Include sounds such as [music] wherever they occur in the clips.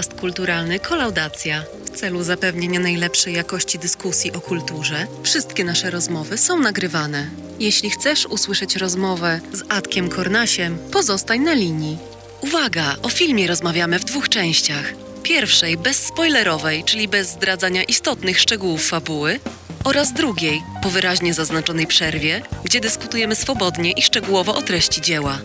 Podcast kulturalny Kolaudacja. W celu zapewnienia najlepszej jakości dyskusji o kulturze, wszystkie nasze rozmowy są nagrywane. Jeśli chcesz usłyszeć rozmowę z Atkiem Kornasiem, pozostań na linii. Uwaga! O filmie rozmawiamy w dwóch częściach. Pierwszej bezspoilerowej, czyli bez zdradzania istotnych szczegółów fabuły, oraz drugiej, po wyraźnie zaznaczonej przerwie, gdzie dyskutujemy swobodnie i szczegółowo o treści dzieła.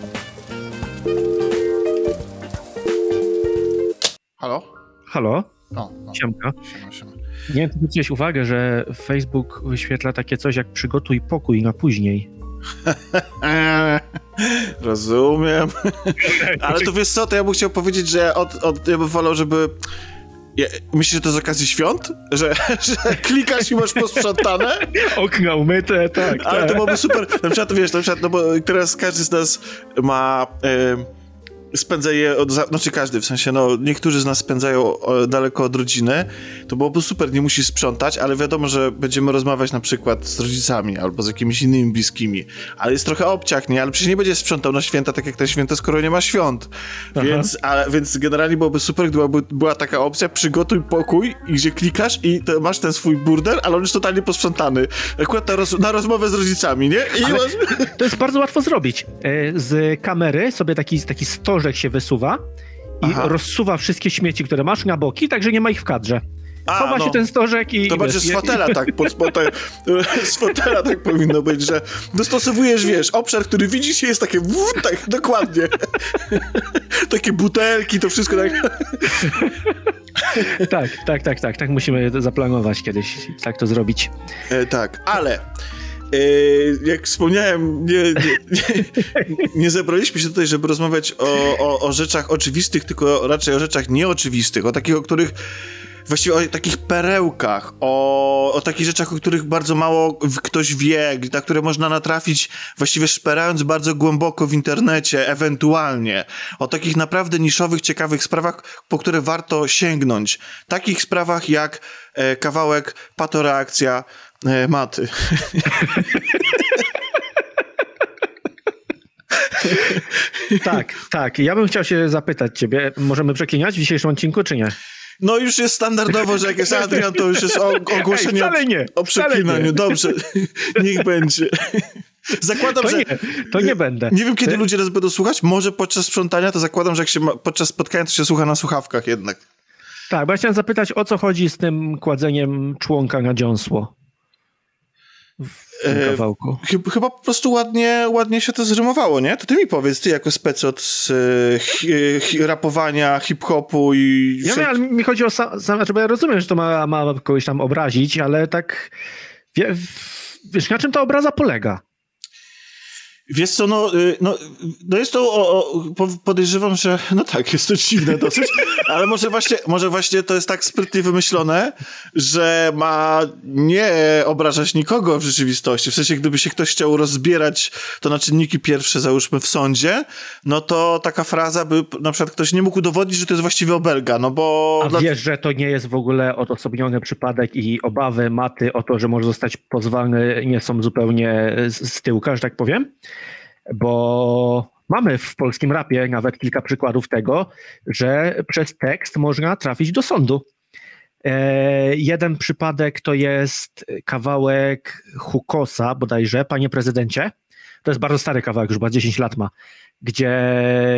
Halo? Halo? O, no. Siemka. Siema, siema. Nie wiem, czy zwróciłeś uwagę, że Facebook wyświetla takie coś jak przygotuj pokój na później. [laughs] Rozumiem. [laughs] Ale to wiesz co, to ja bym chciał powiedzieć, że od, od, ja bym wolał, żeby... Ja, myślisz, że to z okazji świąt? Że, [laughs] że klikasz i masz posprzątane? Okna umyte, tak, Ale tak. to byłoby super. Na przykład, wiesz, na przykład, no bo teraz każdy z nas ma... spędza je od, znaczy każdy, w sensie, no niektórzy z nas spędzają daleko od rodziny, to byłoby super, nie musisz sprzątać, ale wiadomo, że będziemy rozmawiać na przykład z rodzicami albo z jakimiś innymi bliskimi, ale jest trochę obciach, nie? Ale przecież nie będziesz sprzątał na święta tak jak te święta, skoro nie ma świąt. Więc, a, więc generalnie byłoby super, gdyby była, taka opcja, przygotuj pokój i gdzie klikasz i masz ten swój burdel, ale on jest totalnie posprzątany. Akurat na, roz, na rozmowę z rodzicami, nie? Masz... To jest bardzo łatwo zrobić. E, Z kamery sobie taki, taki stożek się wysuwa i Aha. rozsuwa wszystkie śmieci, które masz na boki, tak że nie ma ich w kadrze. A, Chowa no. się ten stożek i... To będzie z fotela tak, pod spodem, [laughs] z fotela tak powinno być, że dostosowujesz, wiesz, obszar, który widzisz jest takie, wuu, tak, dokładnie. [laughs] Takie butelki, to wszystko tak. Tak, tak, tak, tak, tak musimy zaplanować kiedyś, tak to zrobić. E, tak, ale jak wspomniałem, nie, nie, nie, zebraliśmy się tutaj, żeby rozmawiać o, o, o rzeczach oczywistych, tylko raczej o rzeczach nieoczywistych, o takich, o których Właściwie o takich perełkach, o, o takich rzeczach, o których bardzo mało ktoś wie, na które można natrafić właściwie szperając bardzo głęboko w internecie, ewentualnie. O takich naprawdę niszowych, ciekawych sprawach, po które warto sięgnąć. Takich sprawach jak e, kawałek patoreakcja e, maty. Tak, tak. Ja bym chciał się zapytać ciebie, możemy przeklinać w dzisiejszym odcinku, czy nie? No już jest standardowo, że jak jest Adrian, to już jest ogłoszenie Ej, nie, o, o przeklinaniu. nie. Dobrze, niech będzie. Zakładam, To że... nie, to nie będę. Nie wiem, kiedy Ty- ludzie nas będą słuchać. Może podczas sprzątania, to zakładam, że jak się ma, podczas spotkania, to się słucha na słuchawkach jednak. Tak, bo ja chciałem zapytać, o co chodzi z tym kładzeniem członka na dziąsło w tym E, kawałku. Chyba, chyba po prostu ładnie, ładnie się to zrymowało, nie? To ty mi powiedz, ty jako spec od e, hi, hi, rapowania, hip-hopu i... Ja wiem, ale mi chodzi o sam, sam znaczy, bo ja rozumiem, że to ma, ma kogoś tam obrazić, ale tak wie, w- wiesz, na czym ta obraza polega? Wiesz co, no, y, no, no jest to, o, o, po- podejrzewam, że, no tak, jest to dziwne dosyć, [laughs] ale może właśnie, może właśnie to jest tak sprytnie wymyślone, że ma nie obrażać nikogo w rzeczywistości. W sensie, gdyby się ktoś chciał rozbierać to na czynniki pierwsze, załóżmy w sądzie, no to taka fraza by, na przykład ktoś nie mógł udowodnić, że to jest właściwie obelga, no bo... A dla- wiesz, że to nie jest w ogóle odosobniony przypadek i obawy maty o to, że może zostać pozwany nie są zupełnie z, z tyłka, że tak powiem? Bo mamy w polskim rapie nawet kilka przykładów tego, że przez tekst można trafić do sądu. E, jeden przypadek to jest kawałek Hukosa bodajże, panie prezydencie. To jest bardzo stary kawałek, już chyba 10 lat ma, gdzie,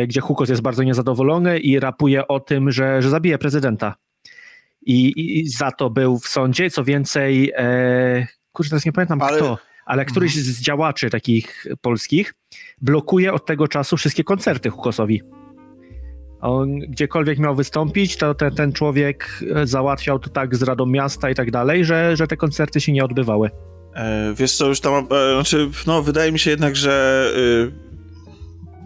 gdzie Hukos jest bardzo niezadowolony i rapuje o tym, że, że zabije prezydenta. I, i za to był w sądzie. Co więcej, e, kurczę, teraz nie pamiętam Ale- kto, ale któryś z działaczy takich polskich blokuje od tego czasu wszystkie koncerty Hukosowi. On gdziekolwiek miał wystąpić, to ten, ten człowiek załatwiał to tak z Radą Miasta i tak dalej, że, że te koncerty się nie odbywały. E, wiesz co, już tam, e, znaczy, no wydaje mi się jednak, że y,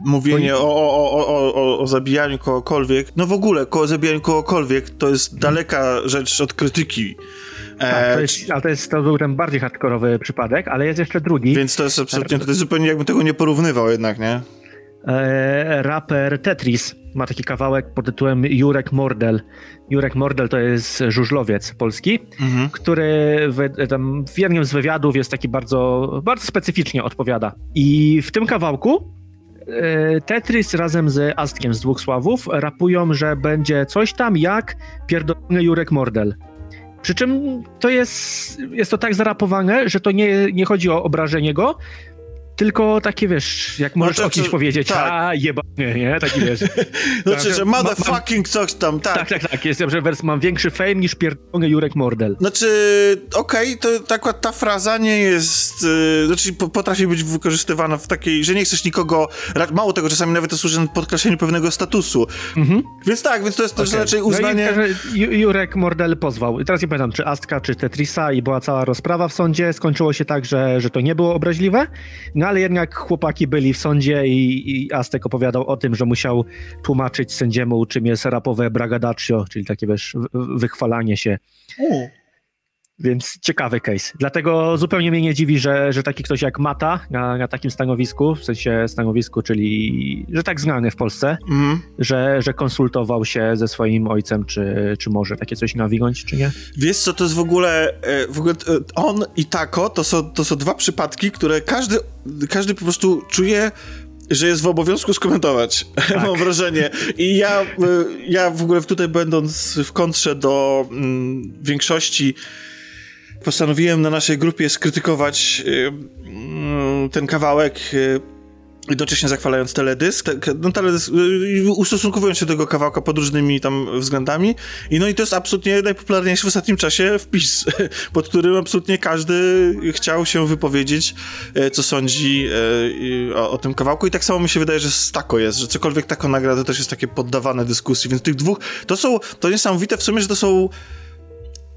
mówienie o, o, o, o, o, o zabijaniu kogokolwiek, no w ogóle, ko zabijaniu kogokolwiek, to jest daleka rzecz od krytyki. E, Tak, to jest, ale to, jest, to był ten bardziej hardkorowy przypadek, ale jest jeszcze drugi. Więc to jest absolutnie, to jest zupełnie jakbym tego nie porównywał jednak, nie? E, raper Tetris ma taki kawałek pod tytułem Jurek Mordel. Jurek Mordel to jest żużlowiec polski, Mhm. który w, tam w jednym z wywiadów jest taki bardzo, bardzo specyficznie odpowiada. I w tym kawałku e, Tetris razem z Astkiem z dwóch sławów rapują, że będzie coś tam jak pierdolony Jurek Mordel. Przy czym to jest, jest to tak zarapowane, że to nie, nie chodzi o obrażenie go, tylko takie, wiesz, jak możesz to, o kimś co- powiedzieć, tak. a jebany, nie? Taki, wiesz. Znaczy, [laughs] Tak, że ma- motherfucking coś tam, tak. tak, tak, tak, jest, że wers mam większy fame niż pierdolony Jurek Mordel. Znaczy, okej, to tak akurat ta fraza nie jest, yy, znaczy po, potrafi być wykorzystywana w takiej, że nie chcesz nikogo, mało tego, czasami nawet to służy na podkreśleniu pewnego statusu. Mhm. Więc tak, więc to jest też Okej. raczej No i uznanie... każdym- Ju- Jurek Mordel pozwał. I teraz nie pamiętam, czy Astka, czy Tetrisa i była cała rozprawa w sądzie. Skończyło się tak, że, że to nie było obraźliwe, no ale jednak chłopaki byli w sądzie i, i Astek opowiadał o tym, że musiał tłumaczyć sędziemu, czym jest rapowe bragadaccio, czyli takie, wiesz, wychwalanie się. Więc ciekawy case. Dlatego zupełnie mnie nie dziwi, że, że taki ktoś jak Mata na, na takim stanowisku, w sensie stanowisku, czyli że tak znany w Polsce, Mhm. że, że konsultował się ze swoim ojcem, czy, czy może takie coś nawinąć, czy nie? Wiesz co, to jest w ogóle, e, w ogóle e, on i Tako to są, to są dwa przypadki, które każdy, każdy po prostu czuje że jest w obowiązku skomentować, [laughs] mam wrażenie. I ja, e, ja w ogóle tutaj będąc w kontrze do mm, większości postanowiłem na naszej grupie skrytykować mm, ten kawałek e, jednocześnie zachwalając teledysk. Te- No, teledysk y, ustosunkowując się do tego kawałka pod różnymi tam względami. I no i to jest absolutnie najpopularniejszy w ostatnim czasie wpis, [laughs] pod którym absolutnie każdy chciał się wypowiedzieć, co sądzi o, o tym kawałku. I tak samo mi się wydaje, że Tako jest, że cokolwiek Tako nagra, to też jest takie poddawane dyskusji. Więc tych dwóch, to są, to niesamowite w sumie, że to są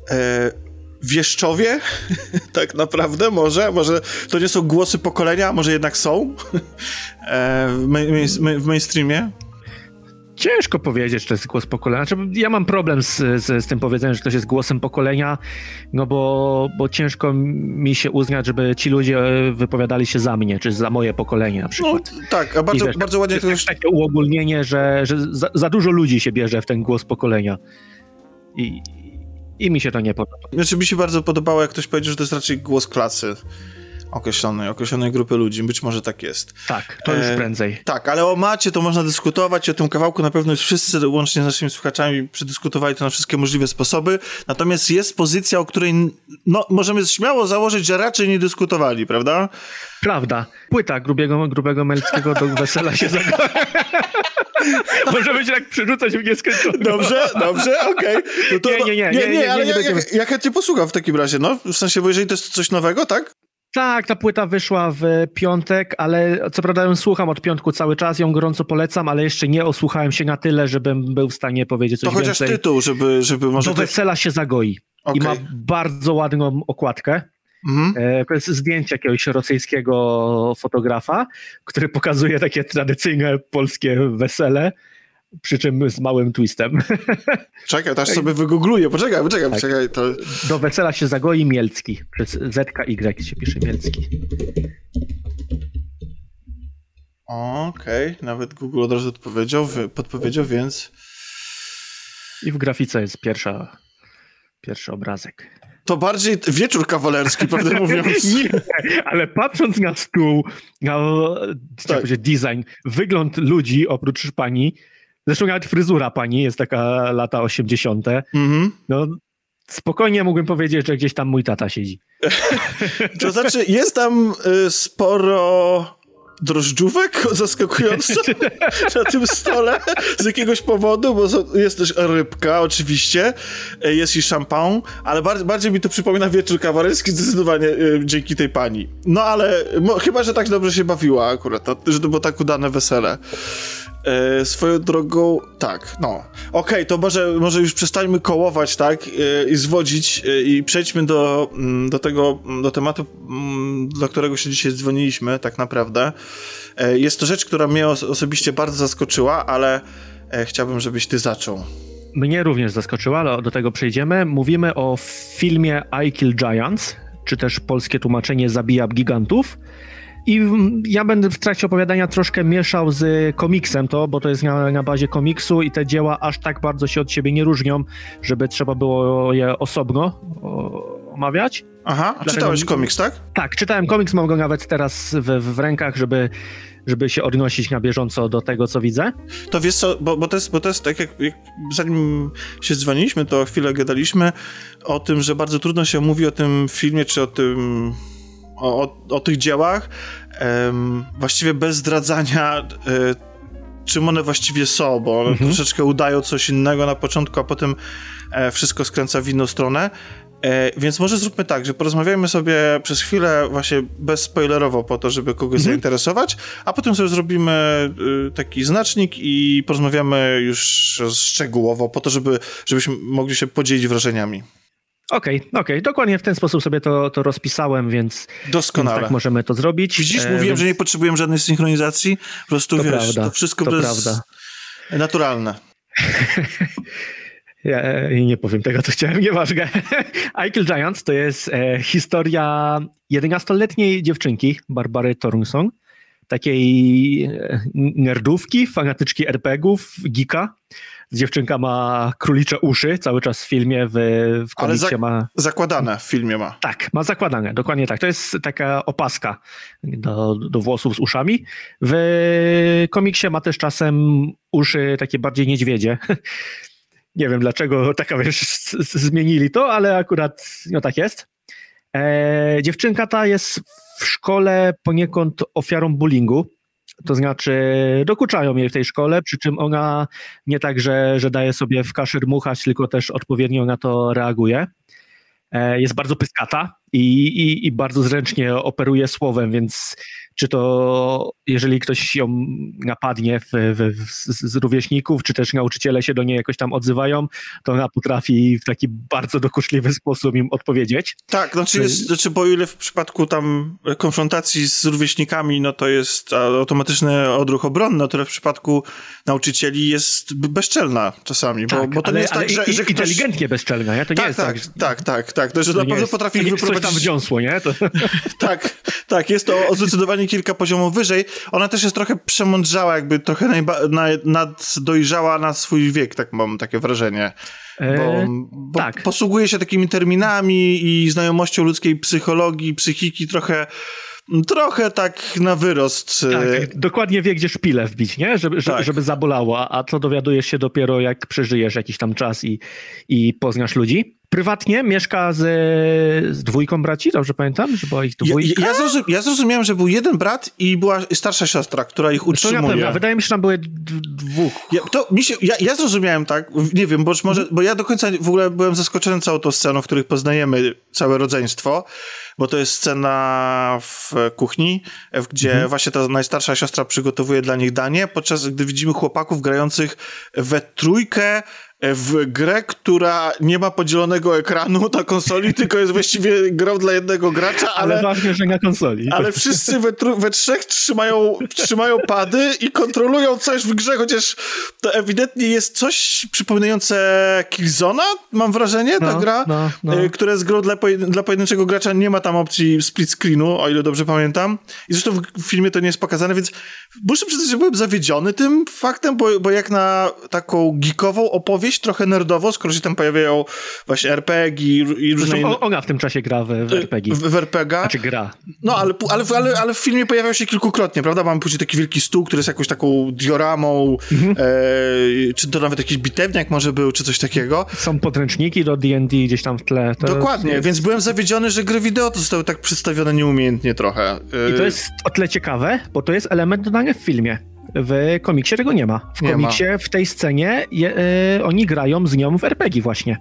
e, wieszczowie, [laughs] tak naprawdę, może, może to nie są głosy pokolenia, może jednak są [laughs] e, w, main, w mainstreamie. Ciężko powiedzieć, czy to jest głos pokolenia. Znaczy, ja mam problem z, z, z tym powiedzeniem, że ktoś jest głosem pokolenia, no bo, bo ciężko mi się uznać, żeby ci ludzie wypowiadali się za mnie, czy za moje pokolenie na No przykład. tak, a bardzo, wiesz, bardzo ładnie jest to już... takie uogólnienie, że, że za, za dużo ludzi się bierze w ten głos pokolenia. I, I mi się to nie podoba. Znaczy mi się bardzo podobało, jak ktoś powiedział, że to jest raczej głos klasy określonej, określonej grupy ludzi. Być może tak jest. Tak, to już E, prędzej. Tak, ale o macie to można dyskutować, o tym kawałku na pewno już wszyscy, łącznie z naszymi słuchaczami, przedyskutowali to na wszystkie możliwe sposoby. Natomiast jest pozycja, o której no, możemy śmiało założyć, że raczej nie dyskutowali, prawda? Prawda. Płyta grubego, grubego Melckiego do wesela się zagra. [laughs] Możemy się tak przerzucać w nieskończoność. Dobrze, dobrze, okej. No to- Nie, nie, nie, nie, nie, nie, ale nie ja, będziemy. ja, ja chętnie posłucham w takim razie, no. W sensie, bo jeżeli to jest coś nowego, tak? Tak, ta płyta wyszła w piątek, ale co prawda ją słucham od piątku cały czas, ją gorąco polecam, ale jeszcze nie osłuchałem się na tyle, żebym był w stanie powiedzieć coś To chociaż więcej. tytuł, żeby, żeby może... Do to- wesela się zagoi. Okej. I ma bardzo ładną okładkę. Mhm. E, To jest zdjęcie jakiegoś rosyjskiego fotografa, który pokazuje takie tradycyjne polskie wesele, przy czym z małym twistem. [laughs] Czekaj, też sobie wygoogluję. Poczekaj, poczekaj, Tak. poczekaj. To... Do wesela się zagoi Mielcki. Przez ZKY się pisze Mielcki. Okej, nawet Google od razu odpowiedział, podpowiedział, więc... I w grafice jest pierwsza, pierwszy obrazek. To bardziej wieczór kawalerski, prawdę [laughs] mówiąc. Nie, ale patrząc na stół, na Tak. design, wygląd ludzi oprócz pani, zresztą nawet fryzura pani jest taka lata 80. Mhm. No, spokojnie mógłbym powiedzieć, że gdzieś tam mój tata siedzi. [laughs] To znaczy, jest tam y, sporo drożdżówek, [laughs] zaskakująco, [laughs] na tym stole z jakiegoś powodu, bo jest też rybka oczywiście, y, jest i szampan, ale bardziej, bardziej mi to przypomina wieczór kawalerski zdecydowanie y, dzięki tej pani. No ale mo, chyba, że tak dobrze się bawiła akurat, no, że to było tak udane wesele. E, swoją drogą, tak, no. Okej, to może, może już przestańmy kołować, tak, e, i zwodzić e, i przejdźmy do, mm, do tego, mm, do tematu, mm, dla którego się dzisiaj dzwoniliśmy, tak naprawdę. E, jest to rzecz, która mnie os- osobiście bardzo zaskoczyła, ale e, chciałbym, żebyś ty zaczął. Mnie również zaskoczyła, ale do tego przejdziemy. Mówimy o filmie I Kill Giants, czy też polskie tłumaczenie Zabija Gigantów. I ja będę w trakcie opowiadania troszkę mieszał z komiksem to, bo to jest na, na bazie komiksu i te dzieła aż tak bardzo się od siebie nie różnią, żeby trzeba było je osobno omawiać. Aha, Dlatego- czytałeś komiks, tak? Tak, czytałem komiks, mam go nawet teraz w, w rękach, żeby, żeby się odnosić na bieżąco do tego, co widzę. To wiesz co, bo, bo, to, jest, bo to jest tak jak, jak zanim się dzwoniliśmy, to chwilę gadaliśmy o tym, że bardzo trudno się mówi o tym filmie, czy o tym, o, o, o tych dziełach, em, właściwie bez zdradzania, e, czym one właściwie są, bo one Mhm. troszeczkę udają coś innego na początku, a potem e, wszystko skręca w inną stronę. E, więc może zróbmy tak, że porozmawiajmy sobie przez chwilę właśnie bezspoilerowo po to, żeby kogoś Mhm. zainteresować, a potem sobie zrobimy y, taki znacznik i porozmawiamy już szczegółowo po to, żeby, żebyśmy mogli się podzielić wrażeniami. Okej, okej, dokładnie w ten sposób sobie to, to rozpisałem, więc, więc Doskonale. tak możemy to zrobić. Widzisz, E, mówiłem, więc że nie potrzebujemy żadnej synchronizacji, po prostu To wiesz, prawda, to wszystko to to prawda. jest naturalne. [laughs] Ja e, nie powiem tego, co chciałem, nieważne. [laughs] Eichel Giants to jest e, historia 11-letniej dziewczynki, Barbary Torunson, takiej nerdówki, fanatyczki RPGów, geeka. Dziewczynka ma królicze uszy cały czas w filmie, w, w Ale za- ma... Zakładane w filmie ma. Tak, ma zakładane, dokładnie tak. To jest taka opaska do, do włosów z uszami. W komiksie ma też czasem uszy takie bardziej niedźwiedzie. [laughs] Nie wiem dlaczego taka wiesz, zmienili to, ale akurat no tak jest. E, dziewczynka ta jest w szkole poniekąd ofiarą bullyingu. To znaczy dokuczają jej w tej szkole, przy czym ona nie tak, że, że daje sobie w kaszy dmuchać, tylko też odpowiednio na to reaguje. E, jest bardzo pyskata i, i, i bardzo zręcznie operuje słowem, więc czy to jeżeli ktoś ją napadnie w, w, w, z rówieśników, czy też nauczyciele się do niej jakoś tam odzywają, to ona potrafi w taki bardzo dokuczliwy sposób im odpowiedzieć. Tak, znaczy, To jest, znaczy, bo ile w przypadku tam konfrontacji z rówieśnikami, no to jest automatyczny odruch obronny, o tyle w przypadku nauczycieli jest bezczelna czasami, bo, bo to ale, nie jest tak, że, i- że ktoś... inteligentnie bezczelna, nie? To nie Tak, jest tak, tak, tak, tak, tak, to, że to na nie pewno potrafi to coś tam wdziąsło, nie? To, [laughs] Tak, tak, jest to zdecydowanie kilka poziomów wyżej. Ona też jest trochę przemądrzała, jakby trochę najba- na, naddojrzała na swój wiek, tak mam takie wrażenie. Bo, e, bo tak. posługuje się takimi terminami i znajomością ludzkiej psychologii, psychiki trochę, trochę tak na wyrost. tak, e, tak, dokładnie wie, gdzie szpilę wbić, nie? Żeby, żeby, Tak. żeby zabolało, a to dowiadujesz się dopiero, jak przeżyjesz jakiś tam czas i, i poznasz ludzi. Prywatnie mieszka z, z dwójką braci, dobrze pamiętam? Że była ich Ja, dwójka? ja, zrozum, ja zrozumiałem, że był jeden brat i była starsza siostra, która ich To ja pewnie, utrzymuje. wydaje mi się, że tam były dwóch. Ja, to mi się, ja, ja zrozumiałem tak, nie wiem, bo może, bo ja do końca w ogóle byłem zaskoczony całą tą sceną, w której poznajemy całe rodzeństwo, bo to jest scena w kuchni, gdzie właśnie ta najstarsza siostra przygotowuje dla nich danie, podczas gdy widzimy chłopaków grających we trójkę w grę, która nie ma podzielonego ekranu na konsoli, tylko jest właściwie grą dla jednego gracza, Ale, ale... ważne, że na konsoli. Ale wszyscy we, we trzech trzymają, trzymają pady i kontrolują coś w grze, chociaż to ewidentnie jest coś przypominające Killzona, mam wrażenie, ta No, gra, no, no. y, która jest grą dla, pojedyn- dla pojedynczego gracza, nie ma tam opcji split screenu, o ile dobrze pamiętam. I zresztą w w filmie to nie jest pokazane, więc muszę przyznać, że byłem zawiedziony tym faktem, bo, bo jak na taką geekową opowieść, trochę nerdowo, skoro się tam pojawiają właśnie RPG i, i różne inne... ona w tym czasie gra w, w RPG. W, w RPG. Znaczy gra. No, ale, ale, ale, ale w filmie pojawiał się kilkukrotnie, prawda? Mamy później taki wielki stół, który jest jakąś taką dioramą, Mhm. e, czy to nawet jakiś bitewniak może był, czy coś takiego. Są podręczniki do D&D gdzieś tam w tle. To Dokładnie, jest- więc byłem zawiedziony, że gry wideo to zostały tak przedstawione nieumiejętnie trochę. E, I to jest o tyle ciekawe, bo to jest element dodany w filmie. W komiksie tego nie ma. W Nie ma. komiksie, w tej scenie je, e, oni grają z nią w RPG właśnie.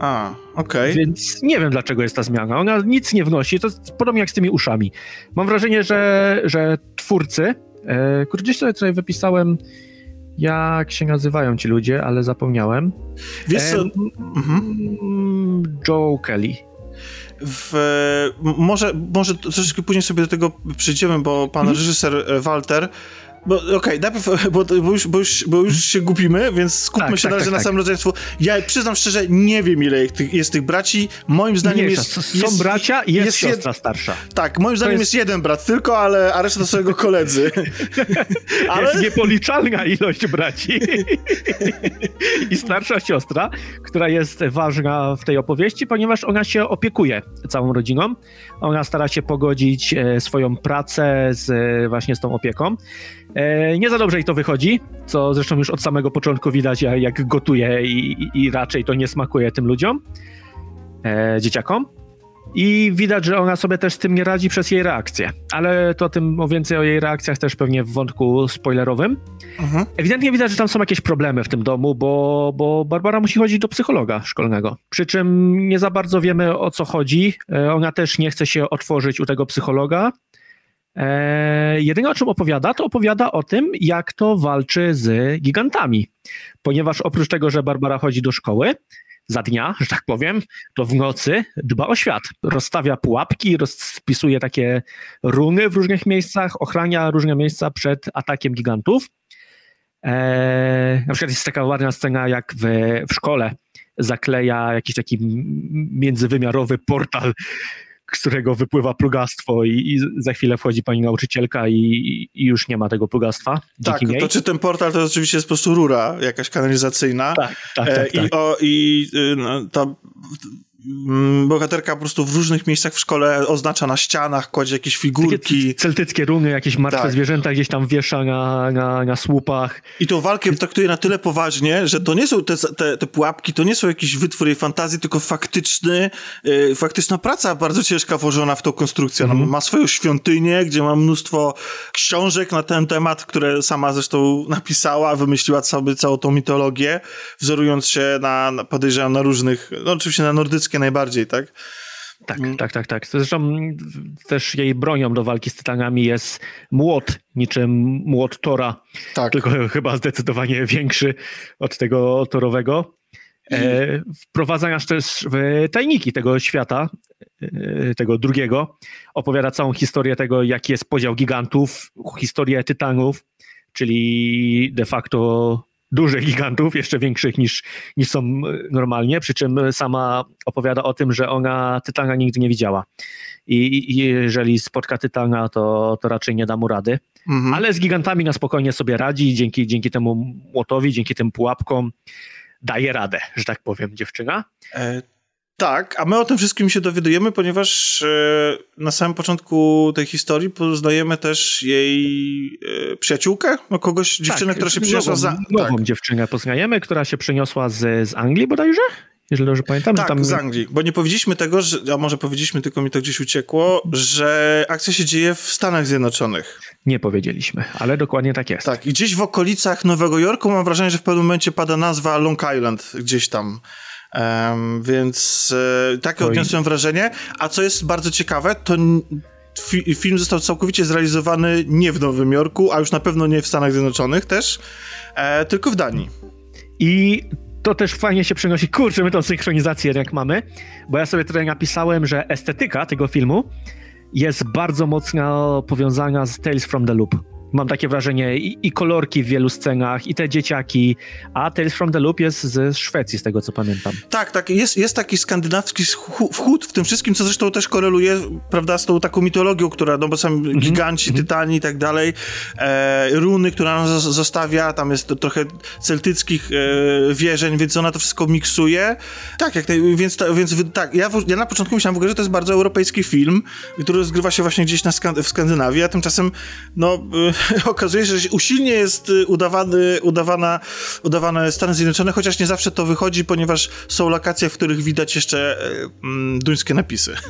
A, okej. Więc nie wiem, dlaczego jest ta zmiana. Ona nic nie wnosi, to jest podobnie jak z tymi uszami. Mam wrażenie, że, że twórcy, e, kurczę, gdzieś sobie tutaj wypisałem, jak się nazywają ci ludzie, ale zapomniałem. Wiesz co, E, mhm. mm, Joe Kelly. w, może, może troszeczkę później sobie do tego przejdziemy, bo pan Mhm. reżyser e, Walter bo okej, okay, najpierw, [laughs] bo, bo, już, bo, już, bo już się gupimy, więc skupmy tak, się tak, na razie tak, na tak. samym rodzeństwu. Ja przyznam szczerze, nie wiem ile tych, jest tych braci. Moim zdaniem nie, jest, Są jest, bracia i jest, jest siostra starsza. Tak, moim zdaniem jest... jest... jeden brat tylko, ale a reszta to są jego koledzy. [laughs] [laughs] ale... Jest niepoliczalna ilość braci. I starsza siostra, która jest ważna w tej opowieści, ponieważ ona się opiekuje całą rodziną. Ona stara się pogodzić e, swoją pracę z, właśnie z tą opieką. E, nie za dobrze jej to wychodzi, co zresztą już od samego początku widać, jak gotuje i, i raczej to nie smakuje tym ludziom, e, dzieciakom. I widać, że ona sobie też z tym nie radzi przez jej reakcję. Ale to tym o więcej o jej reakcjach też pewnie w wątku spoilerowym. Mhm. Ewidentnie widać, że tam są jakieś problemy w tym domu, bo, bo Barbara musi chodzić do psychologa szkolnego. Przy czym nie za bardzo wiemy o co chodzi. E, ona też nie chce się otworzyć u tego psychologa. E, jedyne o czym opowiada, to opowiada o tym, jak to walczy z gigantami. Ponieważ oprócz tego, że Barbara chodzi do szkoły, za dnia, że tak powiem, to w nocy dba o świat. Rozstawia pułapki, rozpisuje takie runy w różnych miejscach, ochrania różne miejsca przed atakiem gigantów. Eee, na przykład jest taka ładna scena, jak w, w szkole zakleja jakiś taki międzywymiarowy portal z którego wypływa plugastwo i, i, za chwilę wchodzi pani nauczycielka i, i już nie ma tego plugastwa. Tak, to czy ten portal to oczywiście jest po prostu rura jakaś kanalizacyjna. Tak, tak, tak. E, tak. I, o, i y, no, ta bohaterka po prostu w różnych miejscach w szkole oznacza na ścianach, kładzie jakieś figurki. Takie celtyckie runy, jakieś martwe tak. zwierzęta gdzieś tam wiesza na, na, na słupach. I tą walkę traktuje na tyle poważnie, że to nie są te, te, te pułapki, to nie są jakiś wytwór jej fantazji, tylko faktyczny, yy, faktyczna praca bardzo ciężka włożona w tą konstrukcję. Mm -hmm. ma swoją świątynię, gdzie ma mnóstwo książek na ten temat, które sama zresztą napisała, wymyśliła sobie całą tą mitologię, wzorując się na, na podejrzewam, na różnych, no oczywiście na nordyckie najbardziej, tak? Tak, mm. tak, tak, tak. Zresztą też jej bronią do walki z tytanami jest młot, niczym młot Tora, tak. tylko chyba zdecydowanie większy od tego torowego. E, wprowadza nas też w tajniki tego świata, e, tego drugiego. Opowiada całą historię tego, jaki jest podział gigantów, historię tytanów, czyli de facto dużych gigantów, jeszcze większych niż, niż są normalnie, przy czym sama opowiada o tym, że ona Tytana nigdy nie widziała. I, i jeżeli spotka Tytana, to, to raczej nie da mu rady. Mhm. Ale z gigantami na spokojnie sobie radzi, dzięki, dzięki temu młotowi, dzięki tym pułapkom daje radę, że tak powiem, dziewczyna. E tak, a my o tym wszystkim się dowiadujemy, ponieważ e, na samym początku tej historii poznajemy też jej e, przyjaciółkę, no kogoś, dziewczynę, tak, która się przyniosła nową, za... Nową tak. dziewczynę poznajemy, która się przyniosła z, z Anglii bodajże? Jeżeli dobrze pamiętam. Tak, tam... z Anglii, bo nie powiedzieliśmy tego, że, a może powiedzieliśmy, tylko mi to gdzieś uciekło, że akcja się dzieje w Stanach Zjednoczonych. Nie powiedzieliśmy, ale dokładnie tak jest. Tak, i gdzieś w okolicach Nowego Jorku mam wrażenie, że w pewnym momencie pada nazwa Long Island, gdzieś tam. Um, więc e, takie Oj. odniosłem wrażenie. A co jest bardzo ciekawe, to fi film został całkowicie zrealizowany nie w Nowym Jorku, a już na pewno nie w Stanach Zjednoczonych też, e, tylko w Danii. I to też fajnie się przenosi. Kurczę, my tą synchronizację jak mamy, bo ja sobie tutaj napisałem, że estetyka tego filmu jest bardzo mocno powiązana z Tales from the Loop. Mam takie wrażenie i, i, kolorki w wielu scenach, i te dzieciaki, a Tales from the Loop jest ze Szwecji, z tego co pamiętam. Tak, tak, jest, jest taki skandynawski wchód w tym wszystkim, co zresztą też koreluje, prawda, z tą taką mitologią, która, no bo są mm -hmm. giganci, mm -hmm. tytani i tak dalej, e, runy, która nas zostawia, tam jest trochę celtyckich e, wierzeń, więc ona to wszystko miksuje. Tak, jak więc, ta, więc tak, ja, ja na początku myślałem w ogóle, że to jest bardzo europejski film, który rozgrywa się właśnie gdzieś na w Skandynawii, a tymczasem, no... E, [laughs] okazuje się, że usilnie jest y, udawany, udawana, udawane Stany Zjednoczone, chociaż nie zawsze to wychodzi, ponieważ są lokacje, w których widać jeszcze mm, duńskie napisy. [laughs]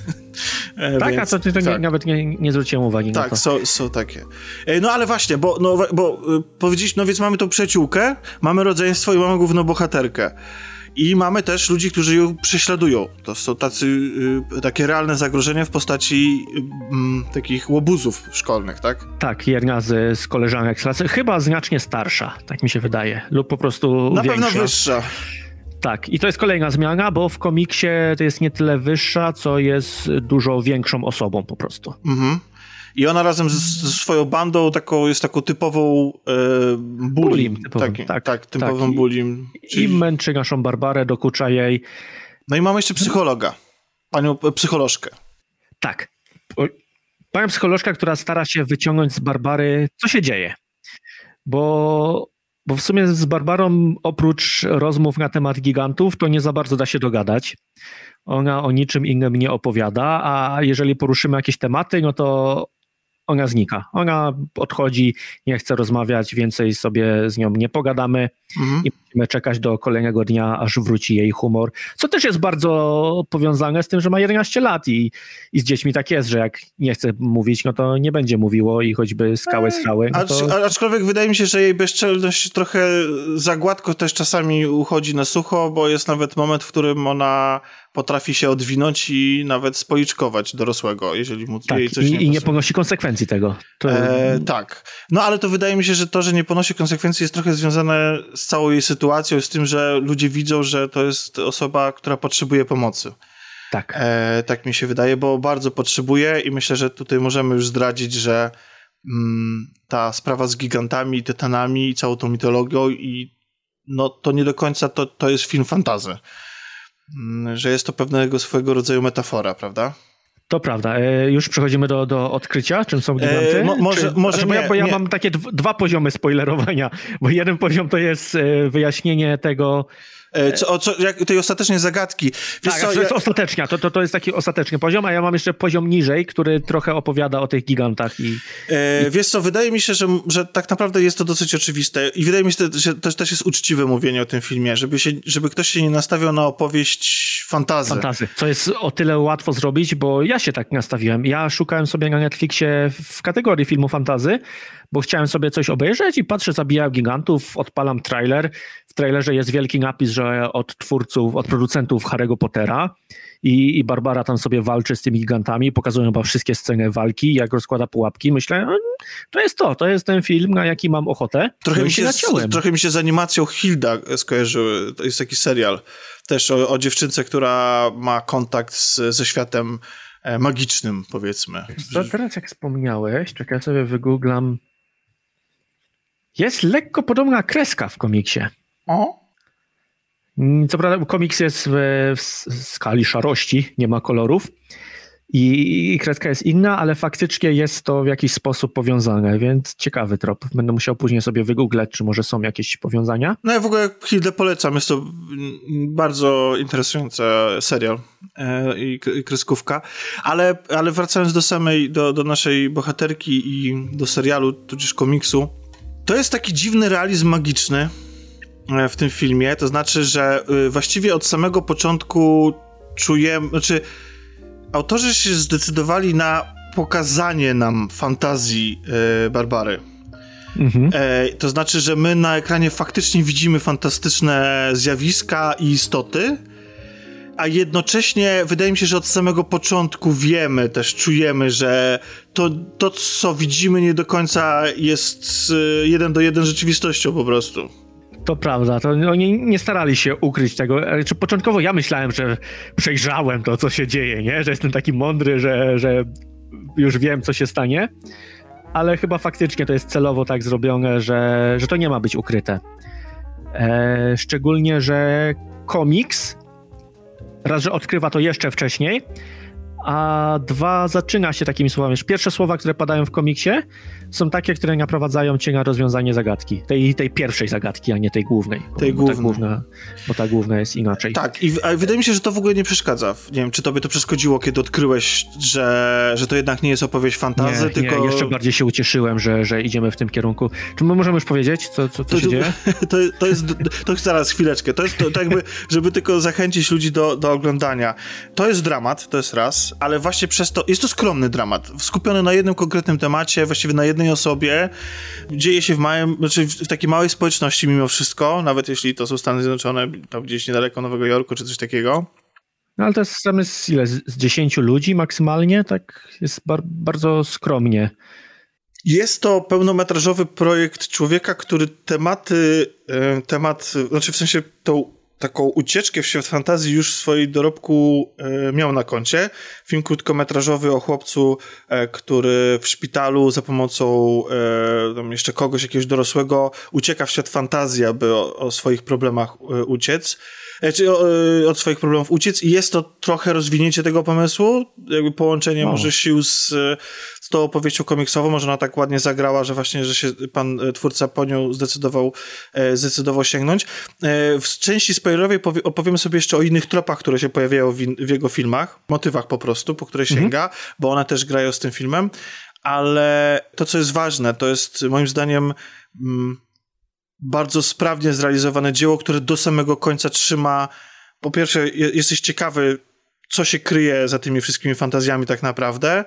E, tak, Więc, a to to tak. nie, nawet nie, nie zwróciłem uwagi tak, na to. Tak, są, takie. E, no ale właśnie, bo, no, bo powiedzieliśmy, no więc mamy tą przyjaciółkę, mamy rodzeństwo i mamy główną bohaterkę. I mamy też ludzi, którzy ją prześladują. To są tacy, y, takie realne zagrożenia w postaci y, takich łobuzów szkolnych, tak? Tak, jedna z, z koleżanek z klasy, chyba znacznie starsza, tak mi się wydaje, lub po prostu Na większa. pewno wyższa. Tak, i to jest kolejna zmiana, bo w komiksie to jest nie tyle wyższa, co jest dużo większą osobą po prostu. Mhm. I ona razem ze swoją bandą taką, jest taką typową e, bulim. bulim typowym, taki, tak, tak, typową tak. bulim. Czyli... I męczy naszą Barbarę, dokucza jej. No i mamy jeszcze psychologa, panią psycholożkę. Tak. Panią psycholożka, która stara się wyciągnąć z Barbary, co się dzieje. Bo, bo w sumie z Barbarą oprócz rozmów na temat gigantów, to nie za bardzo da się dogadać. Ona o niczym innym nie opowiada, a jeżeli poruszymy jakieś tematy, no to ona znika. Ona odchodzi, nie chce rozmawiać, więcej sobie z nią nie pogadamy mhm. i musimy czekać do kolejnego dnia, aż wróci jej humor. Co też jest bardzo powiązane z tym, że ma 11 lat i, i z dziećmi tak jest, że jak nie chce mówić, no to nie będzie mówiło i choćby skały skały. No to... Aczkolwiek wydaje mi się, że jej bezczelność trochę za gładko też czasami uchodzi na sucho, bo jest nawet moment, w którym ona potrafi się odwinąć i nawet spoliczkować dorosłego, jeżeli mu tak, jej coś i, nie i nie ponosi konsekwencji tego. To... E, tak. No ale to wydaje mi się, że to, że nie ponosi konsekwencji jest trochę związane z całą jej sytuacją, z tym, że ludzie widzą, że to jest osoba, która potrzebuje pomocy. Tak. E, tak mi się wydaje, bo bardzo potrzebuje i myślę, że tutaj możemy już zdradzić, że mm, ta sprawa z gigantami, tytanami i całą tą mitologią i no to nie do końca to, to jest film fantazy. Mm, że jest to pewnego swojego rodzaju metafora, prawda? To prawda. E, już przechodzimy do, do odkrycia, czym są giganty? E, mo, może, Czy, może znaczy, nie, bo ja, bo ja mam takie dwa poziomy spoilerowania, bo jeden poziom to jest e, wyjaśnienie tego, co, o, co, jak, tej ostatecznej zagadki. Wiesz tak, co, to jest ja... ostatecznia, to, to, to jest taki ostateczny poziom, a ja mam jeszcze poziom niżej, który trochę opowiada o tych gigantach. I, e, i... Wiesz co, wydaje mi się, że, że tak naprawdę jest to dosyć oczywiste i wydaje mi się, że to też jest uczciwe mówienie o tym filmie, żeby, się, żeby ktoś się nie nastawiał na opowieść fantazy. Fantazy, co jest o tyle łatwo zrobić, bo ja się tak nastawiłem. Ja szukałem sobie na Netflixie w kategorii filmu fantazy, bo chciałem sobie coś obejrzeć i patrzę, zabijają gigantów, odpalam trailer. W trailerze jest wielki napis, że od twórców, od producentów Harry'ego Pottera i, i Barbara tam sobie walczy z tymi gigantami, pokazują chyba wszystkie sceny walki, jak rozkłada pułapki. Myślę, to jest to, to jest ten film, na jaki mam ochotę. Trochę, no mi się, z, trochę mi się z animacją Hilda skojarzyły, to jest taki serial też o, o dziewczynce, która ma kontakt z, ze światem e, magicznym, powiedzmy. Co, teraz jak wspomniałeś, czekaj, ja sobie wygooglam jest lekko podobna kreska w komiksie. O? Mm, co prawda komiks jest w, w skali szarości, nie ma kolorów i, i kreska jest inna, ale faktycznie jest to w jakiś sposób powiązane, więc ciekawy trop. Będę musiał później sobie wygooglać, czy może są jakieś powiązania. No ja w ogóle Hildę polecam, jest to bardzo interesujący serial e, i, i kreskówka, ale, ale wracając do samej, do, do naszej bohaterki i do serialu, tudzież komiksu, to jest taki dziwny realizm magiczny e, w tym filmie, to znaczy, że y, właściwie od samego początku czujemy, znaczy autorzy się zdecydowali na pokazanie nam fantazji e, Barbary. Mhm. E, to znaczy, że my na ekranie faktycznie widzimy fantastyczne zjawiska i istoty, a jednocześnie wydaje mi się, że od samego początku wiemy, też czujemy, że to, to co widzimy nie do końca jest y, jeden do jeden rzeczywistością po prostu. To prawda, to oni nie starali się ukryć tego. Czy początkowo ja myślałem, że przejrzałem to, co się dzieje, nie? że jestem taki mądry, że, że już wiem, co się stanie, ale chyba faktycznie to jest celowo tak zrobione, że, że to nie ma być ukryte. E, szczególnie, że komiks raz, że odkrywa to jeszcze wcześniej, a dwa zaczyna się takimi słowami. Pierwsze słowa, które padają w komiksie, są takie, które naprowadzają cię na rozwiązanie zagadki. Tej, tej pierwszej zagadki, a nie tej głównej. Tej bo, głównej. Ta główna, bo ta główna jest inaczej. Tak, i wydaje mi się, że to w ogóle nie przeszkadza. Nie wiem, czy tobie to przeszkodziło, kiedy odkryłeś, że, że to jednak nie jest opowieść fantazy, nie, tylko... Nie, jeszcze bardziej się ucieszyłem, że, że idziemy w tym kierunku. Czy my możemy już powiedzieć, co, co, co to, się dzieje? To, [laughs] to jest... To zaraz, chwileczkę. To jest to, to jakby, żeby tylko zachęcić ludzi do, do oglądania. To jest dramat, to jest raz, ale właśnie przez to... Jest to skromny dramat, skupiony na jednym konkretnym temacie, właściwie na jednej osobie. Dzieje się w małym, znaczy w takiej małej społeczności mimo wszystko, nawet jeśli to są Stany Zjednoczone, tam gdzieś niedaleko Nowego Jorku czy coś takiego. No ale to jest tam jest ile? Z 10 ludzi maksymalnie, tak jest bar bardzo skromnie. Jest to pełnometrażowy projekt człowieka, który tematy, e, temat, znaczy w sensie tą taką ucieczkę w świat fantazji już w swojej dorobku e, miał na koncie. Film krótkometrażowy o chłopcu, e, który w szpitalu za pomocą e, jeszcze kogoś, jakiegoś dorosłego ucieka w świat fantazji, aby o, o swoich problemach e, uciec. E, czy e, od swoich problemów uciec? I jest to trochę rozwinięcie tego pomysłu, jakby połączenie No. może sił z, z tą opowieścią komiksową, może ona tak ładnie zagrała, że właśnie, że się pan e, twórca po nią zdecydował, zdecydował sięgnąć. W części spoilerowej powie, opowiem sobie jeszcze o innych tropach, które się pojawiają w, in, w jego filmach, motywach po prostu, po które sięga, bo one też grają z tym filmem, ale to, co jest ważne, to jest moim zdaniem mm, bardzo sprawnie zrealizowane dzieło, które do samego końca trzyma. Po pierwsze, je, jesteś ciekawy, co się kryje za tymi wszystkimi fantazjami tak naprawdę,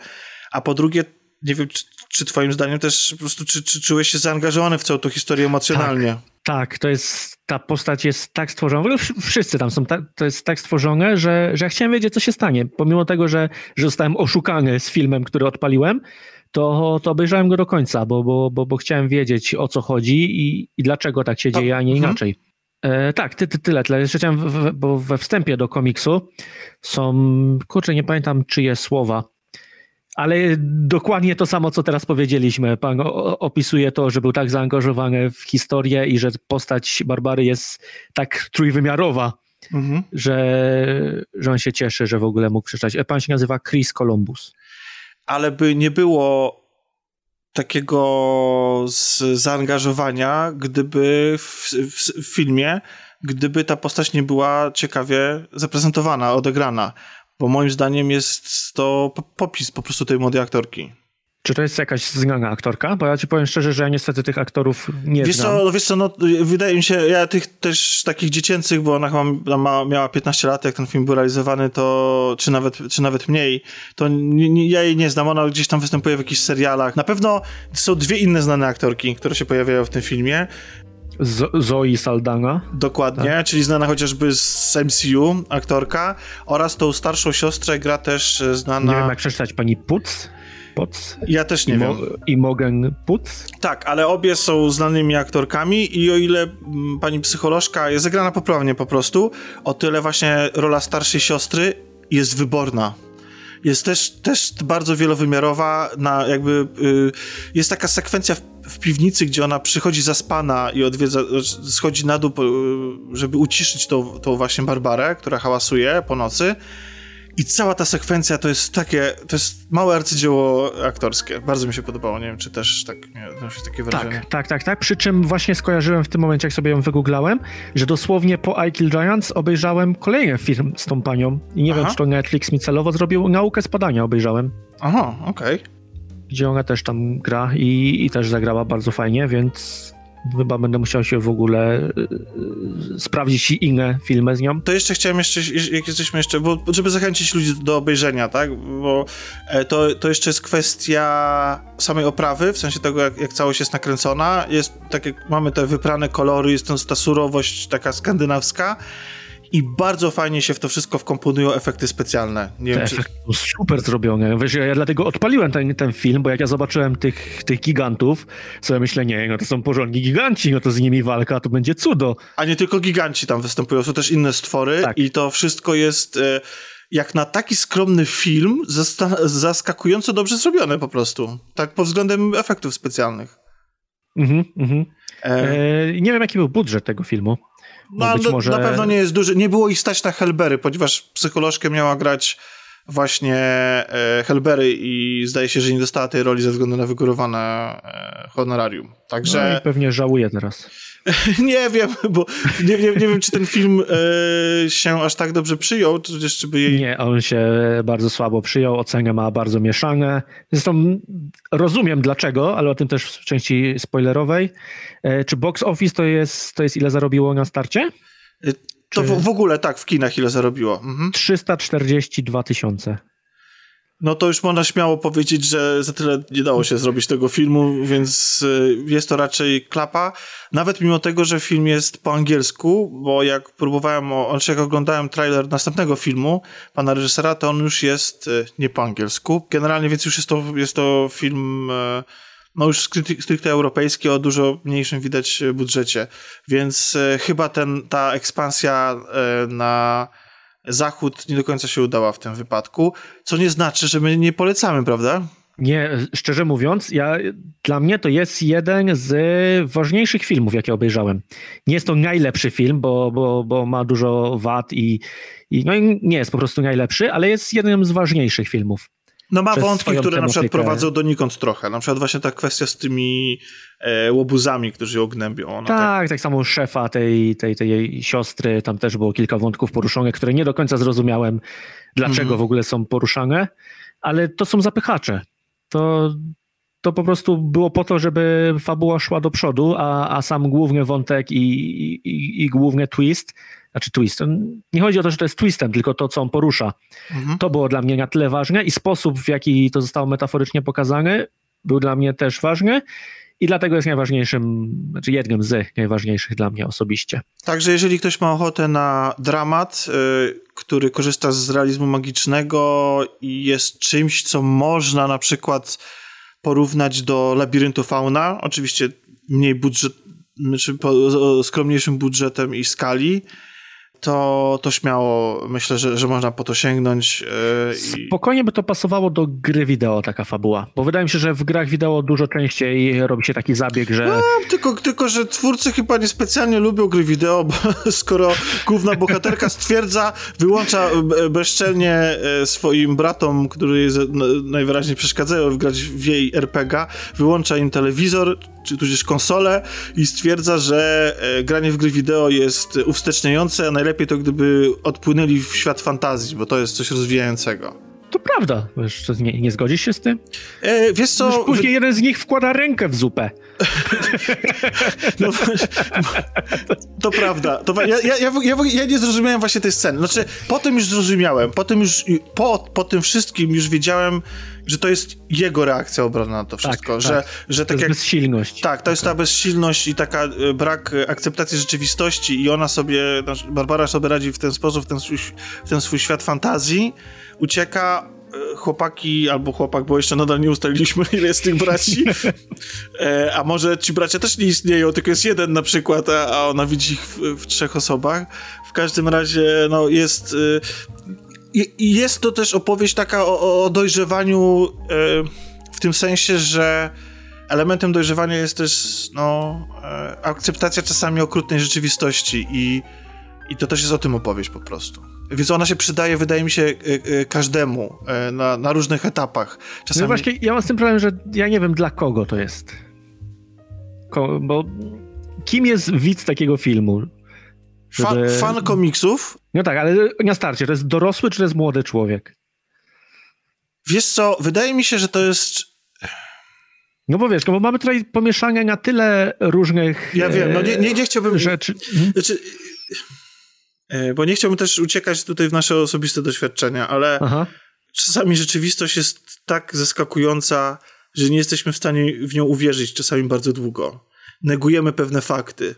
a po drugie, nie wiem, czy, czy twoim zdaniem też po prostu, czy, czy czułeś się zaangażowany w całą tą historię emocjonalnie? Tak, to jest, ta postać jest tak stworzona, w ogóle wsz- wszyscy tam są, tak, to jest tak stworzone, że, że ja chciałem wiedzieć, co się stanie. Pomimo tego, że, że zostałem oszukany z filmem, który odpaliłem, to, to obejrzałem go do końca, bo, bo, bo, bo chciałem wiedzieć, o co chodzi i, i dlaczego tak się To- dzieje, a nie mhm. inaczej. E, tak, ty, ty, tyle, tyle. Jeszcze chciałem, w, bo we wstępie do komiksu są, kurczę, nie pamiętam czyje słowa, ale dokładnie to samo, co teraz powiedzieliśmy. Pan opisuje to, że był tak zaangażowany w historię i że postać Barbary jest tak trójwymiarowa, Mhm. że, że on się cieszy, że w ogóle mógł przeczytać. E, Pan się nazywa Chris Columbus. Ale by nie było takiego zaangażowania, gdyby w, w, w filmie, gdyby ta postać nie była ciekawie zaprezentowana, odegrana. Bo moim zdaniem jest to po- popis po prostu tej młodej aktorki. Czy to jest jakaś znana aktorka? Bo ja ci powiem szczerze, że ja niestety tych aktorów nie Wiesz znam. co, no wiesz co, no, wydaje mi się, ja tych też takich dziecięcych, bo ona chyba ma- ma, miała 15 lat, jak ten film był realizowany, to czy nawet, czy nawet mniej, to nie, nie, ja jej nie znam, ona gdzieś tam występuje w jakichś serialach. Na pewno są dwie inne znane aktorki, które się pojawiają w tym filmie, Z- Zoe Saldana. dokładnie, Tak. czyli znana chociażby z MCU aktorka oraz tą starszą siostrę gra też e, znana... Nie wiem, jak przeczytać pani Putz. Putz. Ja też nie wiem. I Mogen Putz. Tak, ale obie są znanymi aktorkami i o ile mm, pani psycholożka jest zagrana poprawnie po prostu, o tyle właśnie rola starszej siostry jest wyborna. Jest też, też bardzo wielowymiarowa, na jakby y, jest taka sekwencja w, w piwnicy, gdzie ona przychodzi zaspana i odwiedza, schodzi na dół, y, żeby uciszyć tą, tą właśnie Barbarę, która hałasuje po nocy. I cała ta sekwencja to jest takie, to jest małe arcydzieło aktorskie. Bardzo mi się podobało, nie wiem, czy też tak miałeś takie wrażenie. Tak, tak, tak, tak. Przy czym właśnie skojarzyłem w tym momencie, jak sobie ją wygooglałem, że dosłownie po I Kill Giants obejrzałem kolejny film z tą panią. I nie Aha. wiem, czy to Netflix mi celowo zrobił. Naukę spadania obejrzałem, Aha, okej. gdzie ona też tam gra i, i też zagrała bardzo fajnie, więc chyba będę musiał się w ogóle y, y, sprawdzić inne filmy z nią. To jeszcze chciałem jeszcze, jak jesteśmy jeszcze, bo żeby zachęcić ludzi do obejrzenia, tak, bo e, to, to jeszcze jest kwestia samej oprawy, w sensie tego, jak, jak całość jest nakręcona. Jest tak jak mamy te wyprane kolory, jest ta surowość taka skandynawska i bardzo fajnie się w to wszystko wkomponują efekty specjalne. Nie Te wiem, czy... efekty są super zrobione. Wiesz, ja dlatego odpaliłem ten, ten film, bo jak ja zobaczyłem tych, tych gigantów, sobie myślę, nie, no to są porządni giganci, no to z nimi walka, to będzie cudo. A nie tylko giganci tam występują, są też inne stwory Tak. i to wszystko jest e, jak na taki skromny film zaskakująco dobrze zrobione po prostu. Tak pod względem efektów specjalnych. Mhm, mhm. E, E, nie wiem, jaki był budżet tego filmu. No, być na, może- na pewno nie jest duży. Nie było ich stać na Helbery, ponieważ psycholożkę miała grać właśnie e, Helbery i zdaje się, że nie dostała tej roli ze względu na wygórowane e, honorarium. No Także i pewnie żałuję teraz. [laughs] nie wiem, bo nie, nie, nie wiem, czy ten film e, się aż tak dobrze przyjął, czy jeszcze by jej... Nie, on się bardzo słabo przyjął, ocenę ma bardzo mieszane. Zresztą rozumiem dlaczego, ale o tym też w części spoilerowej. E, czy box office to jest, to jest ile zarobiło na starcie? To Czy- w, w ogóle tak, w kinach ile zarobiło. Mhm. 342 tysiące. No to już można śmiało powiedzieć, że za tyle nie dało się zrobić tego filmu, więc y, jest to raczej klapa. Nawet mimo tego, że film jest po angielsku, bo jak próbowałem, o, znaczy jak oglądałem trailer następnego filmu pana reżysera, to on już jest y, nie po angielsku. Generalnie więc już jest to, jest to film y, no już stricte europejskie o dużo mniejszym widać budżecie. Więc chyba ten, ta ekspansja na zachód nie do końca się udała w tym wypadku, co nie znaczy, że my nie polecamy, prawda? Nie, szczerze mówiąc, ja, dla mnie to jest jeden z ważniejszych filmów, jakie obejrzałem. Nie jest to najlepszy film, bo, bo, bo ma dużo wad i, i, no nie jest po prostu najlepszy, ale jest jednym z ważniejszych filmów. No ma wątki, które na przykład prowadzą donikąd trochę. Na przykład właśnie ta kwestia z tymi łobuzami, którzy ją gnębią. tak, tak, tak samo szefa tej, tej, tej jej siostry, tam też było kilka wątków poruszonych, które nie do końca zrozumiałem, dlaczego mm. w ogóle są poruszane, ale to są zapychacze. To, to po prostu było po to, żeby fabuła szła do przodu, a, a sam główny wątek i, i, i główny twist znaczy twist. Nie chodzi o to, że to jest twistem, tylko to, co on porusza. Mhm. To było dla mnie na tyle ważne i sposób, w jaki to zostało metaforycznie pokazane, był dla mnie też ważny. I dlatego jest najważniejszym, znaczy jednym z najważniejszych dla mnie osobiście. Także jeżeli ktoś ma ochotę na dramat, yy, który korzysta z realizmu magicznego i jest czymś, co można na przykład porównać do labiryntu fauna, oczywiście mniej budżet, znaczy po, skromniejszym budżetem i skali, to, to śmiało myślę, że, że można po to sięgnąć. Yy, Spokojnie by to pasowało do gry wideo, taka fabuła. Bo wydaje mi się, że w grach wideo dużo częściej robi się taki zabieg, że. No, tylko, tylko, że twórcy chyba niespecjalnie lubią gry wideo, bo [laughs] skoro główna bohaterka stwierdza, wyłącza bezczelnie e, swoim bratom, którzy najwyraźniej przeszkadzają grać w jej RPG, wyłącza im telewizor, czy tudzież konsolę i stwierdza, że e, granie w gry wideo jest uwsteczniające, a najlepiej to gdyby odpłynęli w świat fantazji, bo to jest coś rozwijającego. To prawda. Wiesz, nie, nie zgodzisz się z tym? E, wiesz co... Później jeden z nich wkłada rękę w zupę. [laughs] no, to prawda. To, ja, ja, ja, ja, nie zrozumiałem właśnie tej sceny. Znaczy, potem już zrozumiałem. Potem już, po, po tym wszystkim już wiedziałem, że to jest jego reakcja obronna na to tak, wszystko. Tak, że, tak. że tak to jest jak, bezsilność. Tak, to jest ta bezsilność i taka e, brak akceptacji rzeczywistości i ona sobie, Barbara sobie radzi w ten sposób, w ten swój, w ten swój świat fantazji, ucieka, e, chłopaki albo chłopak, bo jeszcze nadal nie ustaliliśmy, [laughs] ile jest tych braci. E, a może ci bracia też nie istnieją, tylko jest jeden na przykład, a, a ona widzi ich w, w, trzech osobach. W każdym razie, no, jest. I jest to też opowieść taka o, o dojrzewaniu w tym sensie, że elementem dojrzewania jest też no, akceptacja czasami okrutnej rzeczywistości i, i to też jest o tym opowieść po prostu. Więc ona się przydaje, wydaje mi się, e, e, każdemu e, na, na różnych etapach. Czasami... No właśnie, ja mam z tym problem, że ja nie wiem dla kogo to jest. Ko bo kim jest widz takiego filmu? Fan, fan komiksów? No tak, ale na starcie, to jest dorosły czy to jest młody człowiek? Wiesz co, wydaje mi się, że to jest... No bo wiesz, no bo mamy tutaj pomieszania na tyle różnych Ja wiem, no nie, nie, nie chciałbym... Rzeczy. Znaczy, E, bo nie chciałbym też uciekać tutaj w nasze osobiste doświadczenia, ale Aha. czasami rzeczywistość jest tak zaskakująca, że nie jesteśmy w stanie w nią uwierzyć czasami bardzo długo. Negujemy pewne fakty.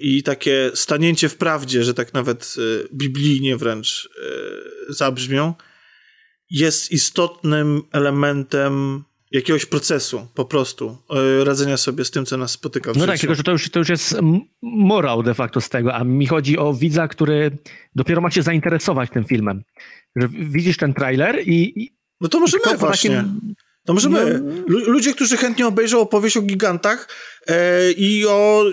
I takie stanięcie w prawdzie, że tak nawet e, biblijnie wręcz e, zabrzmią, jest istotnym elementem jakiegoś procesu po prostu e, radzenia sobie z tym, co nas spotyka w No życiu. tak, tylko że to już, to już jest morał de facto z tego, a mi chodzi o widza, który dopiero ma się zainteresować tym filmem. Że widzisz ten trailer i... No to może my właśnie. Takim, to możemy. No. Ludzie, którzy chętnie obejrzą opowieść o gigantach e, i o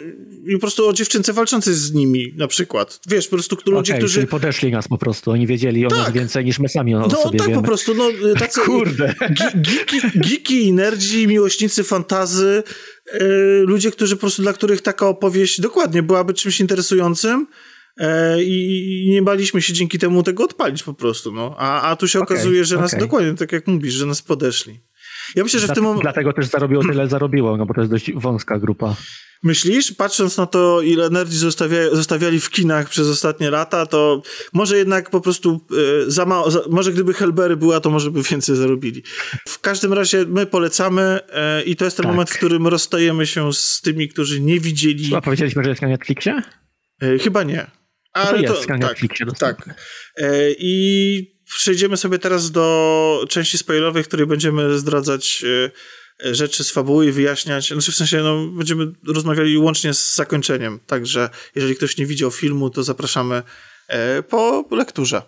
i po prostu o dziewczynce walczącej z nimi na przykład. Wiesz, po prostu okay, ludzie, którzy... Czyli podeszli nas po prostu, oni wiedzieli o tak. nas więcej niż my sami o no, sobie tak wiemy. po prostu, no [laughs] tacy... Kurde. Giki, giki, nerdzi, miłośnicy fantazy, e, ludzie, którzy po prostu, dla których taka opowieść dokładnie byłaby czymś interesującym, e, i nie baliśmy się dzięki temu tego odpalić po prostu, no. A, a tu się okay, okazuje, że nas, okay. dokładnie tak jak mówisz, że nas podeszli. Ja myślę, że w tym momencie... Dlatego też zarobiło tyle [clears throat] zarobiło, no bo to jest dość wąska grupa. Myślisz, patrząc na to, ile energii zostawia, zostawiali w kinach przez ostatnie lata, to może jednak po prostu e, za mało, za, może gdyby Helbery była, to może by więcej zarobili. W każdym razie my polecamy e, i to jest ten tak. moment, w którym rozstajemy się z tymi, którzy nie widzieli... A powiedzieliśmy, że jest na Netflixie? E, chyba nie. Ale no to jest to, na tak, Netflixie Tak. E, I przejdziemy sobie teraz do części spoilerowej, w której będziemy zdradzać rzeczy z fabuły i wyjaśniać. Znaczy w sensie, no, będziemy rozmawiali łącznie z zakończeniem. Także jeżeli ktoś nie widział filmu, to zapraszamy e, po lekturze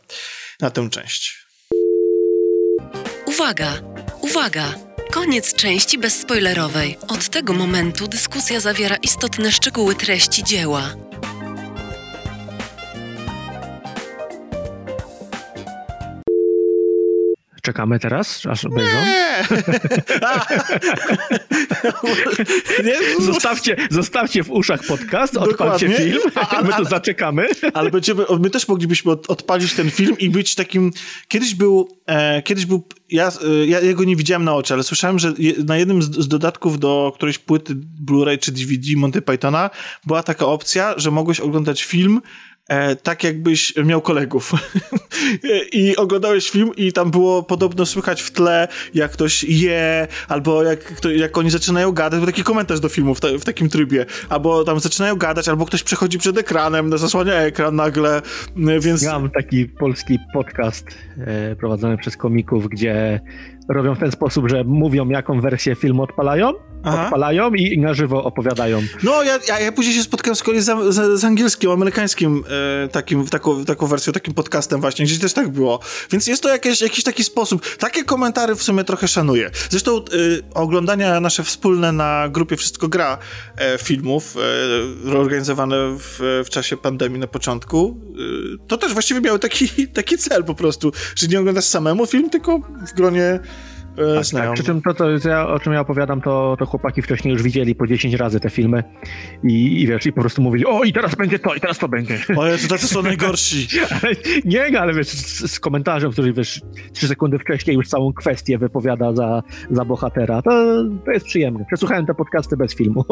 na tę część. Uwaga! Uwaga! Koniec części bezspoilerowej. Od tego momentu dyskusja zawiera istotne szczegóły treści dzieła. Czekamy teraz, aż obejrzą? Nie! [laughs] nie? Zostawcie, zostawcie w uszach podcast, odpalcie Dokładnie. film, A- a- my a- zaczekamy. Ale będziemy, my też moglibyśmy od, odpalić ten film i być takim. Kiedyś był. E, kiedyś był. Ja, e, ja jego nie widziałem na oczy, ale słyszałem, że je, na jednym z, z dodatków do którejś płyty Blu-ray czy DVD Monty Pythona była taka opcja, że mogłeś oglądać film. E, tak jakbyś miał kolegów. [laughs] I oglądałeś film i tam było podobno słychać w tle, jak ktoś je, albo jak, jak oni zaczynają gadać, był taki komentarz do filmu w, w takim trybie, albo tam zaczynają gadać, albo ktoś przechodzi przed ekranem, zasłania ekran nagle, e, więc... Mam taki polski podcast e, prowadzony przez komików, gdzie robią w ten sposób, że mówią, jaką wersję filmu odpalają, Aha. odpalają i na żywo opowiadają. No, ja, ja, ja później się spotkałem z kolei z, z, z angielskim, amerykańskim e, takim, taką, taką wersją, takim podcastem właśnie, gdzie też tak było. Więc jest to jakieś, jakiś taki sposób. Takie komentary w sumie trochę szanuję. Zresztą e, oglądania nasze wspólne na grupie Wszystko Gra e, filmów, e, organizowane w, w czasie pandemii na początku, e, to też właściwie miały taki, [laughs] taki cel po prostu, że nie oglądasz samemu film, tylko w gronie e, Tak, znajomych. przy czym to, to ja, o czym ja opowiadam, to, to chłopaki wcześniej już widzieli po 10 razy te filmy i, i wiesz, i po prostu mówili, o i teraz będzie to, i teraz to będzie. O Jezu, tacy są najgorsi. [laughs] Nie, ale wiesz, z, z komentarzem, który wiesz, 3 sekundy wcześniej już całą kwestię wypowiada za, za bohatera, to, to jest przyjemne. Przesłuchałem te podcasty bez filmu.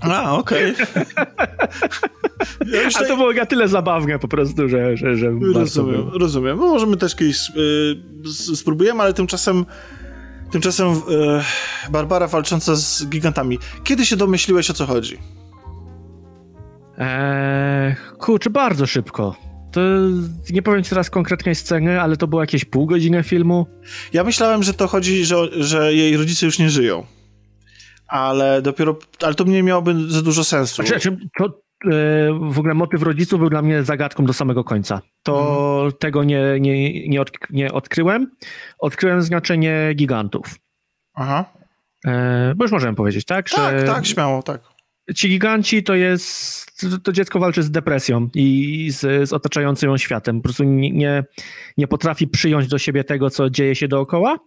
A, okej. Ja [laughs] już A tak- to było na tyle zabawne po prostu, że, że, że Rozumiem, rozumiem. No, możemy też kiedyś y, spróbujemy, ale tymczasem tymczasem y, Barbara walcząca z gigantami. Kiedy się domyśliłeś o co chodzi? Eee, kurczę, bardzo szybko. To nie powiem ci teraz konkretnej sceny, ale to było jakieś pół godziny filmu. Ja myślałem, że to chodzi, że, że jej rodzice już nie żyją. Ale dopiero, ale to nie miałoby za dużo sensu. Znaczy, znaczy, to, e, w ogóle motyw rodziców był dla mnie zagadką do samego końca. To Mhm. tego nie, nie, nie, odk- nie odkryłem. Odkryłem znaczenie gigantów. Aha. E, bo już możemy powiedzieć, tak? Tak, tak, śmiało, tak. Ci giganci to jest. To dziecko walczy z depresją i z, z otaczającym ją światem. Po prostu nie, nie, potrafi przyjąć do siebie tego, co dzieje się dookoła.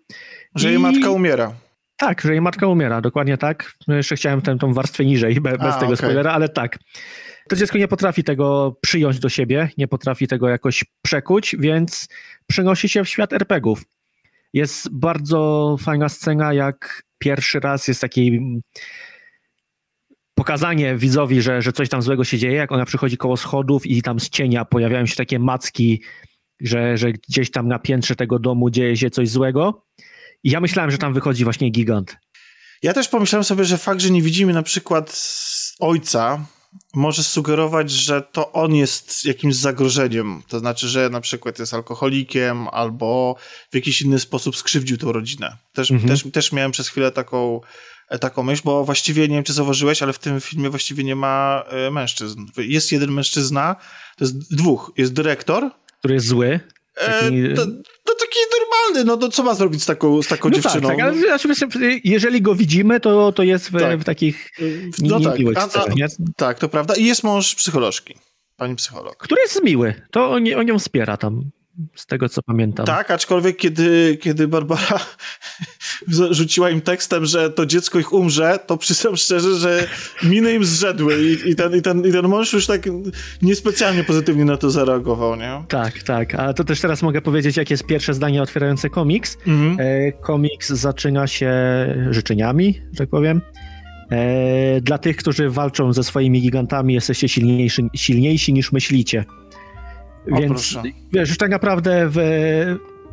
Że jej I- matka umiera. Tak, że jej matka umiera, dokładnie tak. No jeszcze chciałem tę, tą warstwę niżej, be, bez A, tego okej. spoilera, ale tak. To dziecko nie potrafi tego przyjąć do siebie, nie potrafi tego jakoś przekuć, więc przenosi się w świat RPGów. Jest bardzo fajna scena, jak pierwszy raz jest taki mm, pokazanie widzowi, że, że coś tam złego się dzieje, jak ona przychodzi koło schodów i tam z cienia pojawiają się takie macki, że, że gdzieś tam na piętrze tego domu dzieje się coś złego. I ja myślałem, że tam wychodzi właśnie gigant. Ja też pomyślałem sobie, że fakt, że nie widzimy na przykład ojca, może sugerować, że to on jest jakimś zagrożeniem. To znaczy, że na przykład jest alkoholikiem albo w jakiś inny sposób skrzywdził tą rodzinę. Też, Mhm. też, też miałem przez chwilę taką, e, taką myśl, bo właściwie nie wiem, czy zauważyłeś, ale w tym filmie właściwie nie ma e, mężczyzn. Jest jeden mężczyzna, to jest dwóch. Jest dyrektor. Który jest zły. E, Taki- to, to taki normalny, no to co ma zrobić z taką, z taką No dziewczyną? tak, tak, ale wiesz, jeżeli go widzimy, to, to jest w, Tak. w takich no tak, a- tak, to prawda. I jest mąż psycholożki. Pani psycholog. Który jest miły. To on, on ją wspiera tam, z tego co pamiętam. Tak, aczkolwiek kiedy, kiedy Barbara rzuciła im tekstem, że to dziecko ich umrze, to przyznam szczerze, że miny im zrzedły i, i, ten, i, ten, i ten mąż już tak niespecjalnie pozytywnie na to zareagował, nie? Tak, tak. A to też teraz mogę powiedzieć, jakie jest pierwsze zdanie otwierające komiks. Mhm. E, komiks zaczyna się życzeniami, że tak powiem. E, dla tych, którzy walczą ze swoimi gigantami, jesteście silniejsi, silniejsi niż myślicie. Więc wiesz, już tak naprawdę w,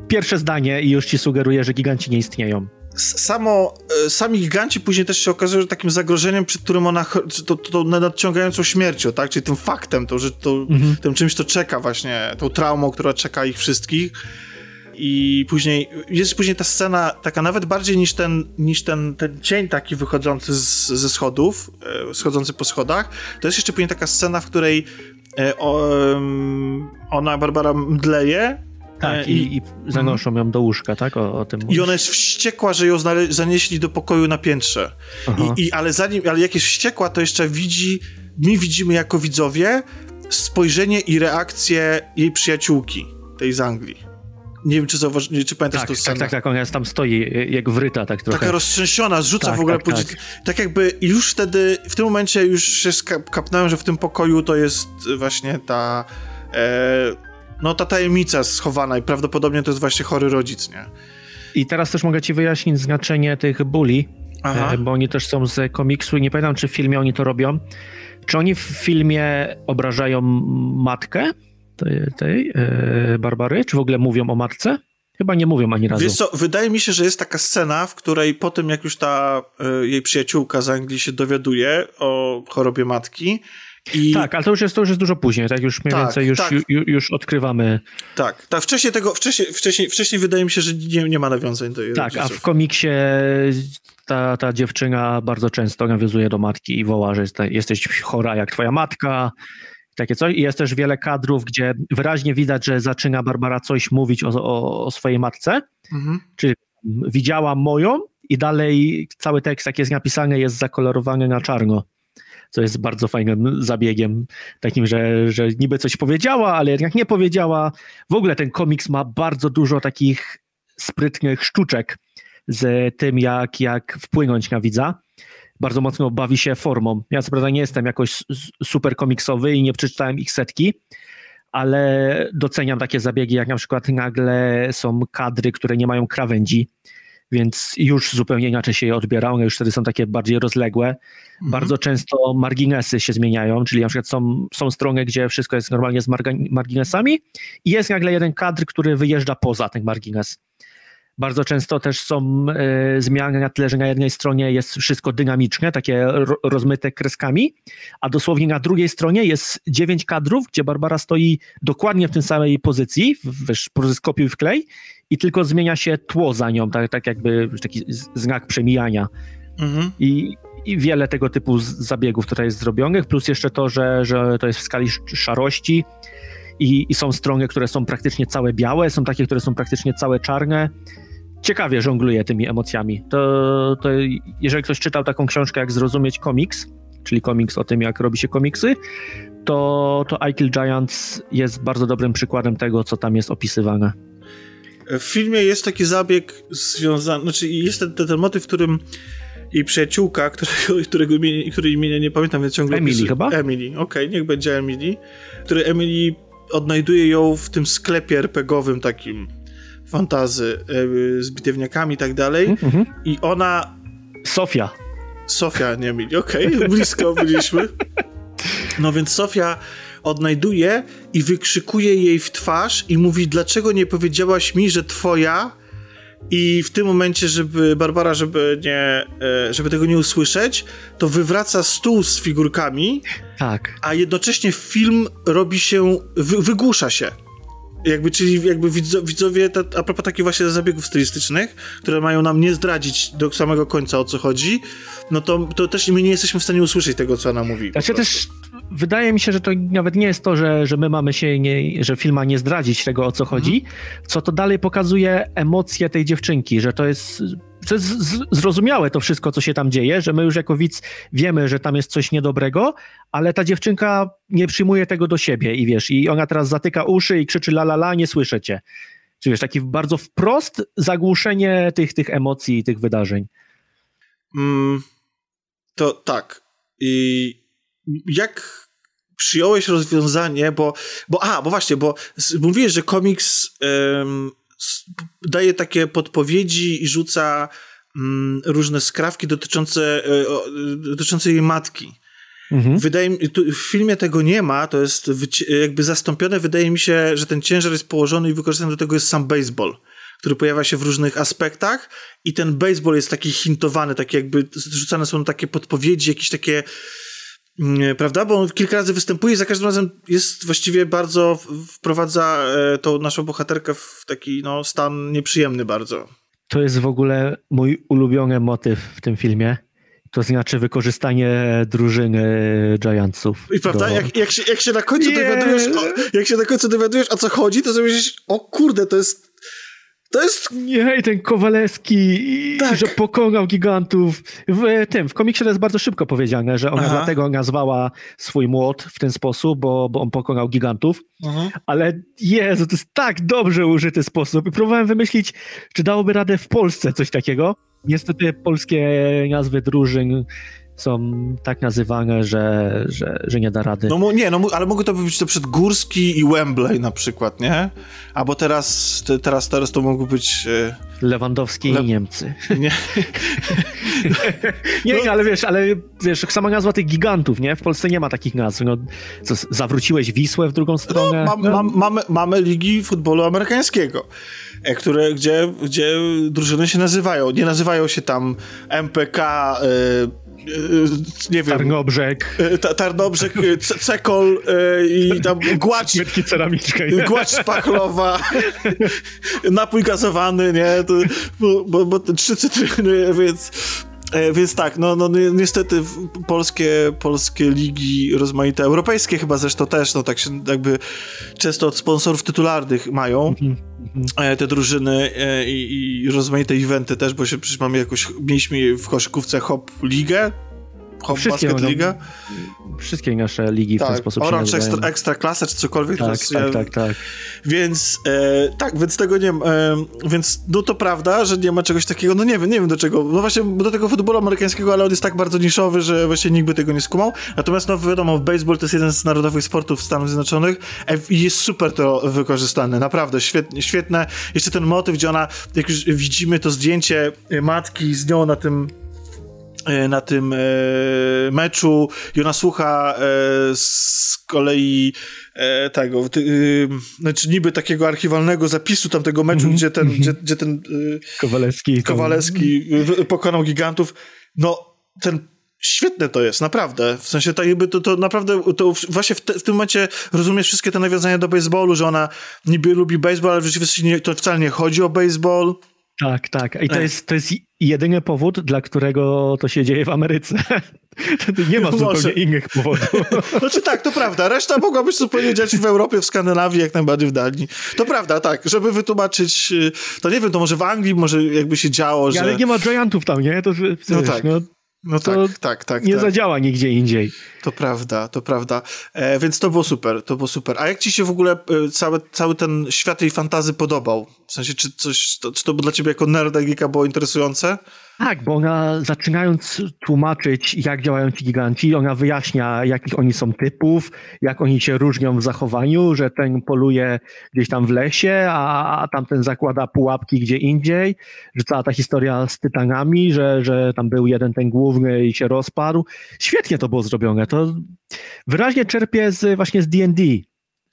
pierwsze zdanie i już ci sugeruje, że giganci nie istnieją. Samo, e, sami giganci później też się okazują że takim zagrożeniem, przed którym ona, to, to nadciągającą śmiercią, tak? Czyli tym faktem, to, że to, Mhm. tym czymś to czeka właśnie, tą traumą, która czeka ich wszystkich. i później, jest później ta scena taka nawet bardziej niż ten, niż ten, ten cień taki wychodzący z, ze schodów, e, schodzący po schodach, to jest jeszcze później taka scena, w której e, ona, Barbara, mdleje Tak, E, i, i zanoszą ją do łóżka, tak? O, o tym i ona jest wściekła, że ją zanieśli do pokoju na piętrze. I, i, ale zanim, ale jak jest wściekła, to jeszcze widzi, my widzimy jako widzowie spojrzenie i reakcję jej przyjaciółki, tej z Anglii. Nie wiem, czy zauważ, nie, czy pamiętasz tak, tę tak, scenę. tak, tak, ona jest tam stoi jak wryta, tak trochę. Taka roztrzęsiona, zrzuca Tak, w ogóle tak, tak, tak. tak jakby już wtedy, w tym momencie już się skap- kapnąłem, że w tym pokoju to jest właśnie ta e, no ta tajemnica schowana i prawdopodobnie to jest właśnie chory rodzic, nie? I teraz też mogę ci wyjaśnić znaczenie tych bully, Aha. e, bo oni też są z komiksu i nie pamiętam, czy w filmie oni to robią. Czy oni w filmie obrażają matkę tej, tej e, Barbary? Czy w ogóle mówią o matce? Chyba nie mówią ani razu. Wiesz co, wydaje mi się, że jest taka scena, w której po tym, jak już ta e, jej przyjaciółka z Anglii się dowiaduje o chorobie matki i Tak, ale to już jest, to już jest dużo później, tak? Już mniej Tak, więcej już, tak. ju, ju, już odkrywamy. tak, tak, wcześniej tego, wcześniej, wcześniej, wcześniej wydaje mi się, że nie, nie ma nawiązań do Tak, a rodziców. w komiksie ta, ta dziewczyna bardzo często nawiązuje do matki i woła, że jest, jesteś chora jak twoja matka. Takie coś. I jest też wiele kadrów, gdzie wyraźnie widać, że zaczyna Barbara coś mówić o, o, o swojej matce. Mhm. Widziała moją i dalej cały tekst, jak jest napisany, jest zakolorowany na czarno. Co jest bardzo fajnym zabiegiem, takim, że, że niby coś powiedziała, ale jednak nie powiedziała. W ogóle ten komiks ma bardzo dużo takich sprytnych sztuczek z tym, jak, jak wpłynąć na widza. Bardzo mocno bawi się formą. Ja co prawda nie jestem jakoś super komiksowy i nie przeczytałem ich setki, ale doceniam takie zabiegi, jak na przykład nagle są kadry, które nie mają krawędzi, więc już zupełnie inaczej się je odbiera, one już wtedy są takie bardziej rozległe. Bardzo często marginesy się zmieniają, czyli na przykład są, są strony, gdzie wszystko jest normalnie z marginesami i jest nagle jeden kadr, który wyjeżdża poza ten margines. Bardzo często też są e, zmiany na tyle, że na jednej stronie jest wszystko dynamiczne, takie ro, rozmyte kreskami, a dosłownie na drugiej stronie jest dziewięć kadrów, gdzie Barbara stoi dokładnie w tej samej pozycji, wiesz, skopiuj w klej i tylko zmienia się tło za nią, tak, tak jakby taki znak przemijania. Mhm. I, I wiele tego typu zabiegów tutaj jest zrobionych, plus jeszcze to, że, że to jest w skali sz- szarości i, i są strony, które są praktycznie całe białe, są takie, które są praktycznie całe czarne. Ciekawie żongluje tymi emocjami. To, to jeżeli ktoś czytał taką książkę jak Zrozumieć komiks, czyli komiks o tym, jak robi się komiksy, to, to I Kill Giants jest bardzo dobrym przykładem tego, co tam jest opisywane. W filmie jest taki zabieg związany, znaczy jest ten, ten, ten motyw, w którym jej przyjaciółka, którego, którego imienia, której imienia nie pamiętam, więc ciągle Emily opisuję- chyba? Emily, okej, niech będzie Emily, który Emily odnajduje ją w tym sklepie RPGowym takim fantazy e, z bitewniakami i tak dalej Mhm. i ona Sofia. Sofia, nie Emily, okej, [laughs] blisko byliśmy. No więc Sofia odnajduje i wykrzykuje jej w twarz i mówi, dlaczego nie powiedziałaś mi, że twoja i w tym momencie, żeby Barbara, żeby nie, e, żeby tego nie usłyszeć, to wywraca stół z figurkami, Tak. a jednocześnie film robi się, wy, wygłusza się. Jakby, czyli jakby widzo, widzowie, ta, a propos takich właśnie zabiegów stylistycznych, które mają nam nie zdradzić do samego końca o co chodzi, no to, to też my nie jesteśmy w stanie usłyszeć tego, co ona mówi. Znaczy też wydaje mi się, że to nawet nie jest to, że, że my mamy się, nie, że film ma nie zdradzić tego, o co chodzi, co to dalej pokazuje emocje tej dziewczynki, że to jest, jest zrozumiałe to wszystko, co się tam dzieje, że my już jako widz wiemy, że tam jest coś niedobrego, ale ta dziewczynka nie przyjmuje tego do siebie i wiesz, i ona teraz zatyka uszy i krzyczy la la la, nie słyszę cię. Czy wiesz, taki bardzo wprost zagłuszenie tych, tych emocji i tych wydarzeń. Mm, to tak. I jak przyjąłeś rozwiązanie, bo, bo a, bo właśnie, bo mówiłeś, że komiks daje takie podpowiedzi i rzuca mm, różne skrawki dotyczące, e, o, dotyczące jej matki. Mhm. Wydaje mi tu, w filmie tego nie ma, to jest jakby zastąpione. Wydaje mi się, że ten ciężar jest położony i wykorzystany do tego jest sam baseball, który pojawia się w różnych aspektach i ten baseball jest taki hintowany, taki jakby rzucane są takie podpowiedzi, jakieś takie prawda? Bo on kilka razy występuje i za każdym razem jest właściwie bardzo, wprowadza e, tą naszą bohaterkę w taki no, stan nieprzyjemny bardzo. To jest w ogóle mój ulubiony motyw w tym filmie. To znaczy wykorzystanie drużyny Giantsów. I prawda, do... jak, jak, się, jak się na końcu dowiadujesz, o, jak się na końcu dowiadujesz o co chodzi, to sobie myślisz, o kurde, to jest to jest... Nie, i ten Kowaleski, Tak. że pokonał gigantów. W tym, w komiksie to jest bardzo szybko powiedziane, że ona Aha. dlatego nazwała swój młot w ten sposób, bo, bo on pokonał gigantów. Mhm. Ale Jezu, to jest tak dobrze użyty sposób. I próbowałem wymyślić, czy dałoby radę w Polsce coś takiego. Niestety polskie nazwy drużyn są tak nazywane, że, że, że nie da rady. No nie, no ale mogły to być to przed Górski i Wembley na przykład, nie? Albo teraz, te, teraz, teraz to mogły być... E, Lewandowski Le- i Niemcy. [laughs] nie, Nie, No- nie, ale wiesz, ale wiesz, sama nazwa tych gigantów, nie? W Polsce nie ma takich nazw. No, co, zawróciłeś Wisłę w drugą stronę? mam, mam, mamy, mamy ligi futbolu amerykańskiego, e, które, gdzie, gdzie drużyny się nazywają. Nie nazywają się tam MPK, e, e, nie wiem, Tarnobrzeg, e, Ta- Tarnobrzeg, e, Cekol e, i tam Głacz, Metki ceramicznej. Głacz szpachlowa, napój gazowany, nie? To, bo, bo, bo te trzy cytryny, więc... e, Więc tak, no, no ni- niestety polskie, polskie ligi rozmaite, europejskie chyba zresztą też, no tak się jakby często od sponsorów tytularnych mają. E, te drużyny e, i, i rozmaite eventy też, bo się przecież mamy jakoś, mieliśmy w koszykówce Hop Ligę, Wszystkie Basket Liga, Wszystkie nasze ligi w ten tak, sposób się Orange nazywają. Extra, Extra Klasa czy cokolwiek. Tak, tak, ja- tak, tak. więc e, tak, więc tego nie ma. E, więc no to prawda, że nie ma czegoś takiego, no nie wiem, nie wiem do czego. No właśnie do tego futbolu amerykańskiego, ale on jest tak bardzo niszowy, że właśnie nikt by tego nie skumał. Natomiast no wiadomo, baseball to jest jeden z narodowych sportów Stanów Zjednoczonych e, i jest super to wykorzystane, naprawdę świetnie, świetne. Jeszcze ten motyw, gdzie ona, jak już widzimy to zdjęcie e, matki z nią na tym e, na tym e, meczu i ona słucha e, z kolei e, tego, e, znaczy niby takiego archiwalnego zapisu tamtego meczu, gdzie ten, gdzie, gdzie ten e, Kowaleski. pokonał gigantów. No, ten świetne to jest, naprawdę. W sensie tak jakby to, to naprawdę, to właśnie w, te, w tym momencie rozumiesz wszystkie te nawiązania do baseballu, że ona niby lubi baseball, ale w rzeczywistości nie, to wcale nie chodzi o baseball. Tak, tak. I to E. jest, to jest jedyny powód, dla którego to się dzieje w Ameryce. [laughs] To nie ma Może. zupełnie innych powodów. [laughs] Znaczy tak, to prawda. Reszta mogłaby zupełnie dziać w Europie, w Skandynawii, jak najbardziej w Danii. To prawda, tak. Żeby wytłumaczyć, y, to nie wiem, to może w Anglii może jakby się działo, że... Ale nie ma Giantów tam, nie? To, wiesz, No tak. no, No to tak, tak, tak. nie tak. zadziała nigdzie indziej. To prawda, to prawda. E, więc to było super, to było super. A jak ci się w ogóle e, cały, cały ten świat tej fantazy podobał? W sensie, czy coś, to, czy to dla ciebie jako nerda geeka było interesujące? Tak, bo ona zaczynając tłumaczyć, jak działają ci giganci, ona wyjaśnia, jakich oni są typów, jak oni się różnią w zachowaniu, że ten poluje gdzieś tam w lesie, a, a tamten zakłada pułapki gdzie indziej, że cała ta historia z tytanami, że, że tam był jeden ten główny i się rozpadł. Świetnie to było zrobione. To wyraźnie czerpie z, właśnie z D&D.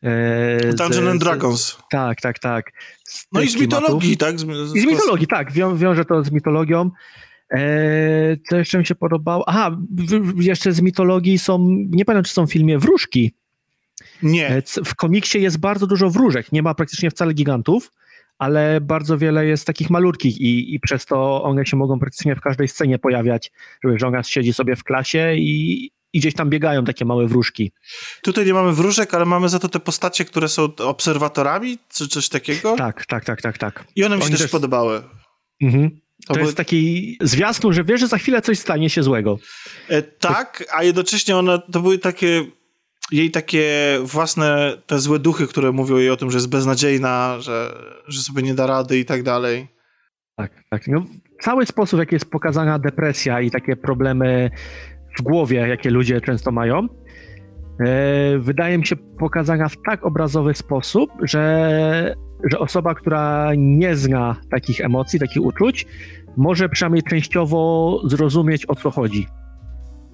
E, z- Dungeon and z- Dragons. Tak, tak, tak. Z No i z klimatów. mitologii, tak? Z, I z mitologii, tak, wią, wiąże to z mitologią. Eee, co jeszcze mi się podobało? Aha, w, jeszcze z mitologii są, nie pamiętam czy są w filmie, wróżki. Nie. E, W komiksie jest bardzo dużo wróżek, nie ma praktycznie wcale gigantów, ale bardzo wiele jest takich malutkich i, i przez to one się mogą praktycznie w każdej scenie pojawiać, że żona siedzi sobie w klasie i, i gdzieś tam biegają takie małe wróżki. Tutaj nie mamy wróżek, ale mamy za to te postacie, które są obserwatorami, czy coś takiego. Tak, tak, tak, tak, tak. I one mi się Oni też też- podobały. Mhm. To, było- jest taki zwiastun, że wiesz, że za chwilę coś stanie się złego. E, tak, a jednocześnie one, to były takie, jej takie własne, te złe duchy, które mówią jej o tym, że jest beznadziejna, że, że sobie nie da rady i tak dalej. Tak, tak. No, cały sposób, w jaki jest pokazana depresja i takie problemy w głowie, jakie ludzie często mają, e, wydaje mi się pokazana w tak obrazowy sposób, że, że osoba, która nie zna takich emocji, takich uczuć, może przynajmniej częściowo zrozumieć, o co chodzi.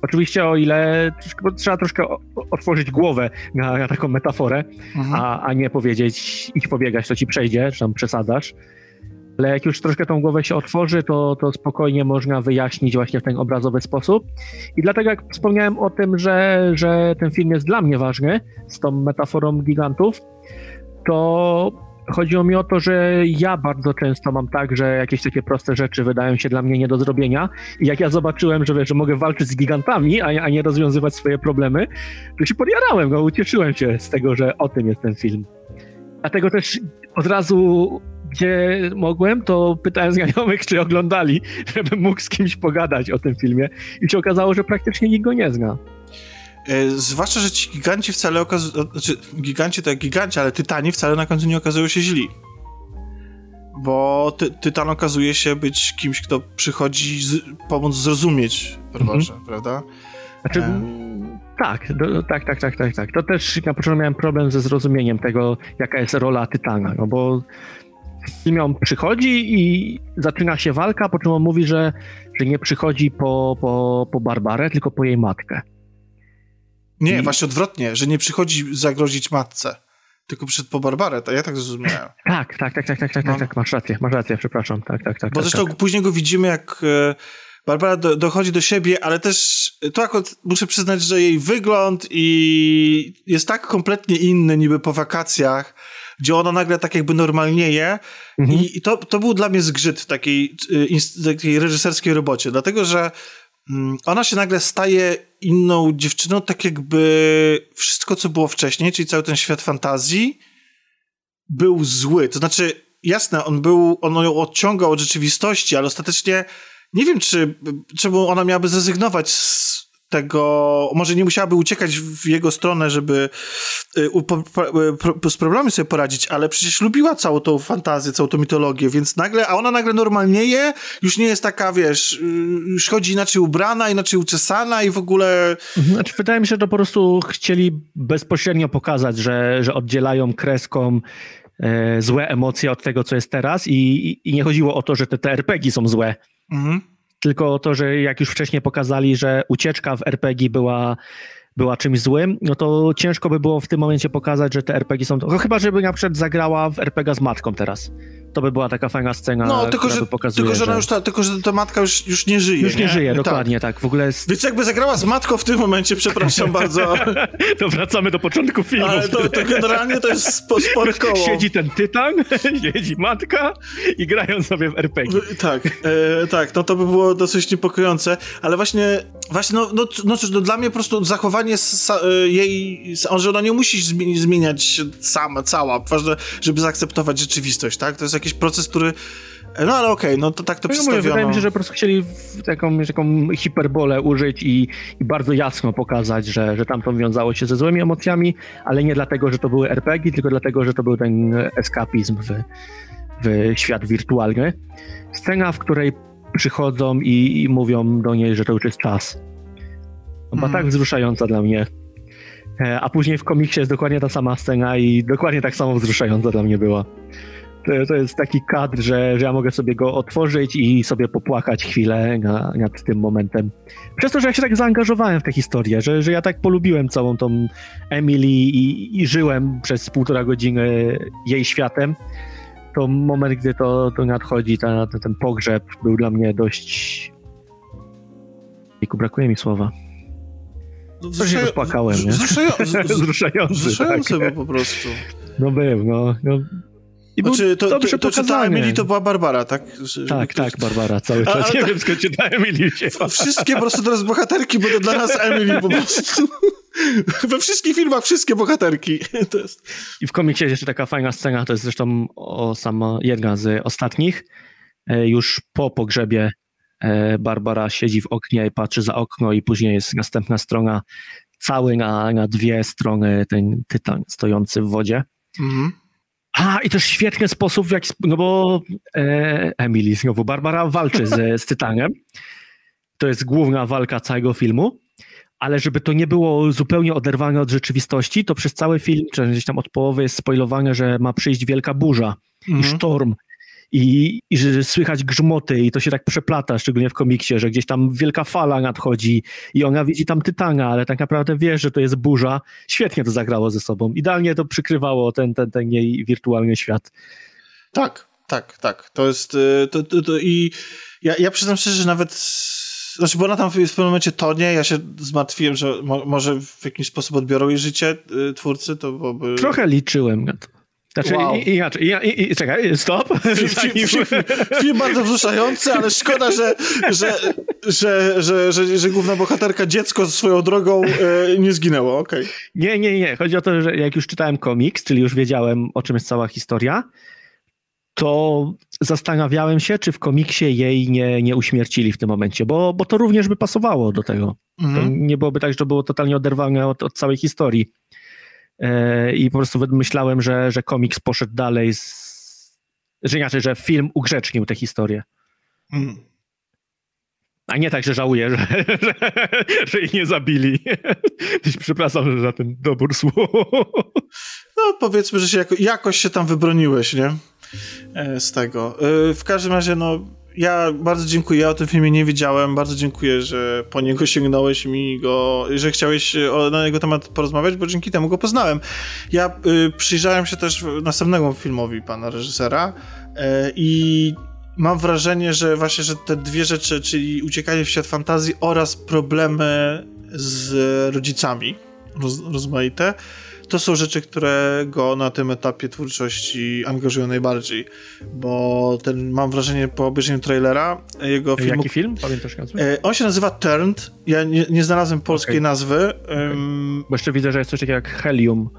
Oczywiście o ile trzeba troszkę otworzyć głowę na, na taką metaforę, Mhm. a, a nie powiedzieć idź pobiegać, to ci przejdzie, czy tam przesadzasz. Ale jak już troszkę tą głowę się otworzy, to, to spokojnie można wyjaśnić właśnie w ten obrazowy sposób. I dlatego jak wspomniałem o tym, że, że ten film jest dla mnie ważny, z tą metaforą gigantów, to chodziło mi o to, że ja bardzo często mam tak, że jakieś takie proste rzeczy wydają się dla mnie nie do zrobienia i jak ja zobaczyłem, że, że mogę walczyć z gigantami, a, a nie rozwiązywać swoje problemy, to się podjarałem, no, ucieszyłem się z tego, że o tym jest ten film. Dlatego też od razu, gdzie mogłem, to pytałem znajomych, czy oglądali, [laughs] żebym mógł z kimś pogadać o tym filmie i się okazało, że praktycznie nikt go nie zna. E, zwłaszcza, że ci giganci wcale okazują, znaczy giganci to jak giganci, ale tytani wcale na końcu nie okazują się źli. Bo ty, tytan okazuje się być kimś, kto przychodzi z, pomóc zrozumieć Barbarze, mhm. prawda? Znaczy, e... tak, do, tak, tak, tak, tak, tak. To też na początku miałem problem ze zrozumieniem tego, jaka jest rola Tytana, no bo film on przychodzi i zaczyna się walka, po czym on mówi, że, że nie przychodzi po, po, po Barbarę, tylko po jej matkę. Nie, I... właśnie odwrotnie, że nie przychodzi zagrozić matce, tylko przyszedł po Barbarę, to ja tak zrozumiałem. [clears throat] Tak, tak, tak, tak, tak, tak, no. tak, masz rację, masz rację, przepraszam, tak, tak, tak. Bo tak, zresztą tak. później go widzimy, jak e, Barbara do, dochodzi do siebie, ale też to akurat muszę przyznać, że jej wygląd i jest tak kompletnie inny niby po wakacjach, gdzie ona nagle tak jakby normalnieje mhm. i, i to, to był dla mnie zgrzyt w takiej, e, takiej reżyserskiej robocie, dlatego, że Mm, ona się nagle staje inną dziewczyną, tak jakby wszystko, co było wcześniej, czyli cały ten świat fantazji, był zły. To znaczy, jasne, on był, on ją odciągał od rzeczywistości, ale ostatecznie nie wiem, czy czemu ona miałaby zrezygnować z tego, może nie musiałaby uciekać w jego stronę, żeby y, z problemami sobie poradzić, ale przecież lubiła całą tą fantazję, całą tą mitologię, więc nagle, a ona nagle normalnieje, już nie jest taka, wiesz, y, już chodzi inaczej ubrana, inaczej uczesana i w ogóle... Mhm, znaczy, wydaje mi się, że to po prostu chcieli bezpośrednio pokazać, że, że oddzielają kreską e, złe emocje od tego, co jest teraz i, i nie chodziło o to, że te, te RPG są złe. Mhm tylko to, że jak już wcześniej pokazali, że ucieczka w RPG była, była czymś złym, no to ciężko by było w tym momencie pokazać, że te RPG są... No chyba, żeby na przykład zagrała w RPG z matką teraz to by była taka fajna scena, no, tylko, że, pokazuje, tylko, że, że... Już ta, tylko, że ta matka już, już nie żyje. Już nie, nie? żyje, tak. dokładnie, tak. W ogóle jest... Więc jakby zagrała z matką w tym momencie, przepraszam bardzo. [laughs] to wracamy do początku filmu. Ale to, to generalnie to jest spore [laughs] koło. Siedzi ten tytan, [laughs] siedzi matka i grają sobie w RPG. Tak, e, tak, no to by było dosyć niepokojące, ale właśnie, właśnie no, no, no cóż, no dla mnie po prostu zachowanie e, jej, że ona nie musi zmieniać sama, cała, ważne, żeby zaakceptować rzeczywistość, tak? To jest jakiś proces, który no ale okej, okay, no to tak to no, przedstawiono. Mówię, wydaje mi się, że po prostu chcieli taką, taką hiperbolę użyć i, i, bardzo jasno pokazać, że, że tam to wiązało się ze złymi emocjami, ale nie dlatego, że to były RPG, tylko dlatego, że to był ten eskapizm w, w świat wirtualny. Scena, w której przychodzą i, i mówią do niej, że to już jest czas. Była hmm. tak wzruszająca dla mnie. E, a później w komiksie jest dokładnie ta sama scena i dokładnie tak samo wzruszająca dla mnie była to, to jest taki kadr, że, że ja mogę sobie go otworzyć i sobie popłakać chwilę na, nad tym momentem. Przez to, że ja się tak zaangażowałem w tę historię, że, że ja tak polubiłem całą tą Emily i, i żyłem przez półtora godziny jej światem, to moment, gdy to, to nadchodzi, ta, ten pogrzeb był dla mnie dość... Wieku, brakuje mi słowa. No, Coś się rozpłakałem, nie? Wzruszający. [laughs] Wzruszający tak. po prostu. No był, no. no i znaczy, to, to, to, to, czy ta Emily to była Barbara, tak? Żeby tak, ktoś... tak, Barbara cały czas. A, nie wiem skąd ta Emily. Wszystkie po prostu teraz bohaterki, bo to dla nas Emily po prostu. We wszystkich filmach wszystkie bohaterki. Jest... I w komiksie jest jeszcze taka fajna scena, to jest zresztą o sama jedna z ostatnich. E, już po pogrzebie e, Barbara siedzi w oknie i patrzy za okno i później jest następna strona, cały na, na dwie strony ten tytan stojący w wodzie. Mhm. A, i też świetny sposób, w jaki, no bo e, Emily, znowu Barbara walczy z, z Tytanem. To jest główna walka całego filmu, ale żeby to nie było zupełnie oderwane od rzeczywistości, to przez cały film, czy gdzieś tam od połowy jest spoilowane, że ma przyjść wielka burza mhm. i sztorm i, i że słychać grzmoty i to się tak przeplata, szczególnie w komiksie, że gdzieś tam wielka fala nadchodzi i ona widzi tam Tytana, ale tak naprawdę wie, że to jest burza. Świetnie to zagrało ze sobą. Idealnie to przykrywało ten, ten, ten jej wirtualny świat. Tak, tak, tak. To jest. y, To, to, to I ja, ja przyznam szczerze, że nawet. Znaczy, bo ona tam w pewnym momencie tonie, ja się zmartwiłem, że mo, może w jakiś sposób odbiorą jej życie y, twórcy, to byłoby... Trochę liczyłem na to. Znaczy, Wow. i, inaczej, i, i, czekaj, stop. Film, [laughs] film, film, bardzo wzruszający, ale szkoda, że, że, że, że, że, że główna bohaterka, dziecko swoją drogą e, nie zginęło. Okej. Nie, nie, nie. Chodzi o to, że jak już czytałem komiks, czyli już wiedziałem, o czym jest cała historia, to zastanawiałem się, czy w komiksie jej nie, nie uśmiercili w tym momencie, bo, bo to również by pasowało do tego. Mhm. nie byłoby tak, że było totalnie oderwane od, od całej historii. E, I po prostu myślałem, że, że komiks poszedł dalej, z, że inaczej, że film ugrzecznił tę historię. Mhm. A nie tak, że żałuję, że, [laughs] że, że jej nie zabili. [laughs] Przepraszam za ten dobór słów. No powiedzmy, że się jako, jakoś się tam wybroniłeś, nie? E, z tego. E, w każdym razie, no ja bardzo dziękuję, ja o tym filmie nie wiedziałem, bardzo dziękuję, że po niego sięgnąłeś mi go, że chciałeś o, na jego temat porozmawiać, bo dzięki temu go poznałem. Ja y, przyjrzałem się też następnemu filmowi pana reżysera e, i mam wrażenie, że właśnie, że te dwie rzeczy, czyli uciekanie w świat fantazji oraz problemy z rodzicami roz, rozmaite, to są rzeczy, które go na tym etapie twórczości angażują najbardziej, bo ten, mam wrażenie po obejrzeniu trailera jego filmu... Jaki film? Pamiętasz nazwę? E, on się nazywa Turned, ja nie, nie znalazłem polskiej Okej. nazwy. Ym, Bo jeszcze widzę, że jest coś takiego jak Helium.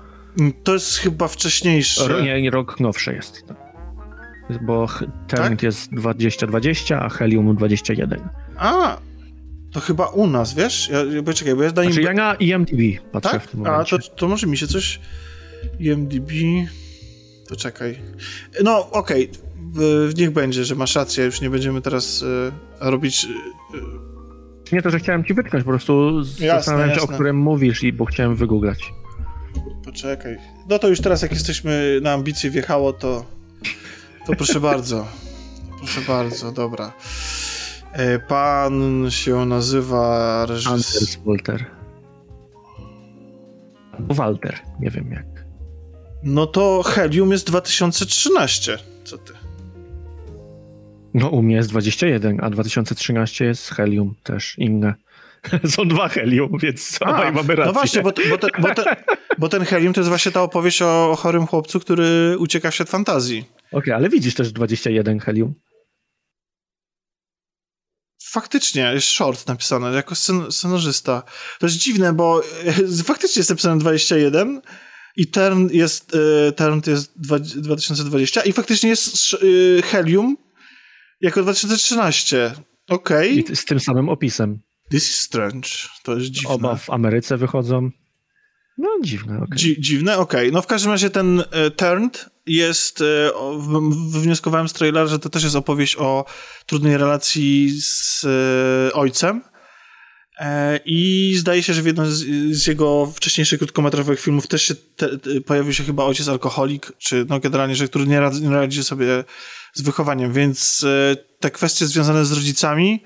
to jest chyba wcześniejsze. Nie, nie, rok nowszy jest. Bo H- Termit Tak? jest 2020, a Helium 21. A, to chyba u nas, wiesz? Ja, poczekaj, bo ja daję... Znaczy ja na IMDb patrzę tak? w tym A, momencie. to, to może mi się coś... IMDb... To czekaj. No, okej. w- Niech będzie, że masz rację. Już nie będziemy teraz e, robić... e, Nie to, że chciałem ci wytknąć, po prostu zastanawiam się, o którym mówisz i bo chciałem wygooglać. Poczekaj. No to już teraz, jak jesteśmy na ambicje wjechało, to. To proszę bardzo. Proszę bardzo, dobra. E, Pan się nazywa reżyser. Anders Walter. Walter, nie wiem jak. No to Helium jest 2013. Co ty? No u mnie jest 21, a 2013 jest Helium też inne. [laughs] Są dwa Helium, więc obaj mamy rację. no właśnie, bo, bo, ten, bo, ten, bo ten Helium to jest właśnie ta opowieść o, o chorym chłopcu, który ucieka w świat fantazji. Okej, ale widzisz też 21 Helium. Faktycznie, jest short napisane, jako scen scenarzysta. To jest dziwne, bo e, faktycznie jest napisane 21 i Turn jest, e, Turn jest dwa, 2020 i faktycznie jest e, Helium jako 2013. Okej. I z tym samym opisem. This is strange. To jest dziwne. Oba w Ameryce wychodzą. No dziwne, okej. Dzi dziwne, okej. No w każdym razie ten e, Turned jest, e, wywnioskowałem z trailera, że to też jest opowieść o trudnej relacji z e, ojcem. E, I zdaje się, że w jednym z, z jego wcześniejszych krótkometrażowych filmów też się te, te, pojawił się chyba ojciec alkoholik, czy no generalnie, że który nie radzi, nie radzi sobie z wychowaniem, więc e, te kwestie związane z rodzicami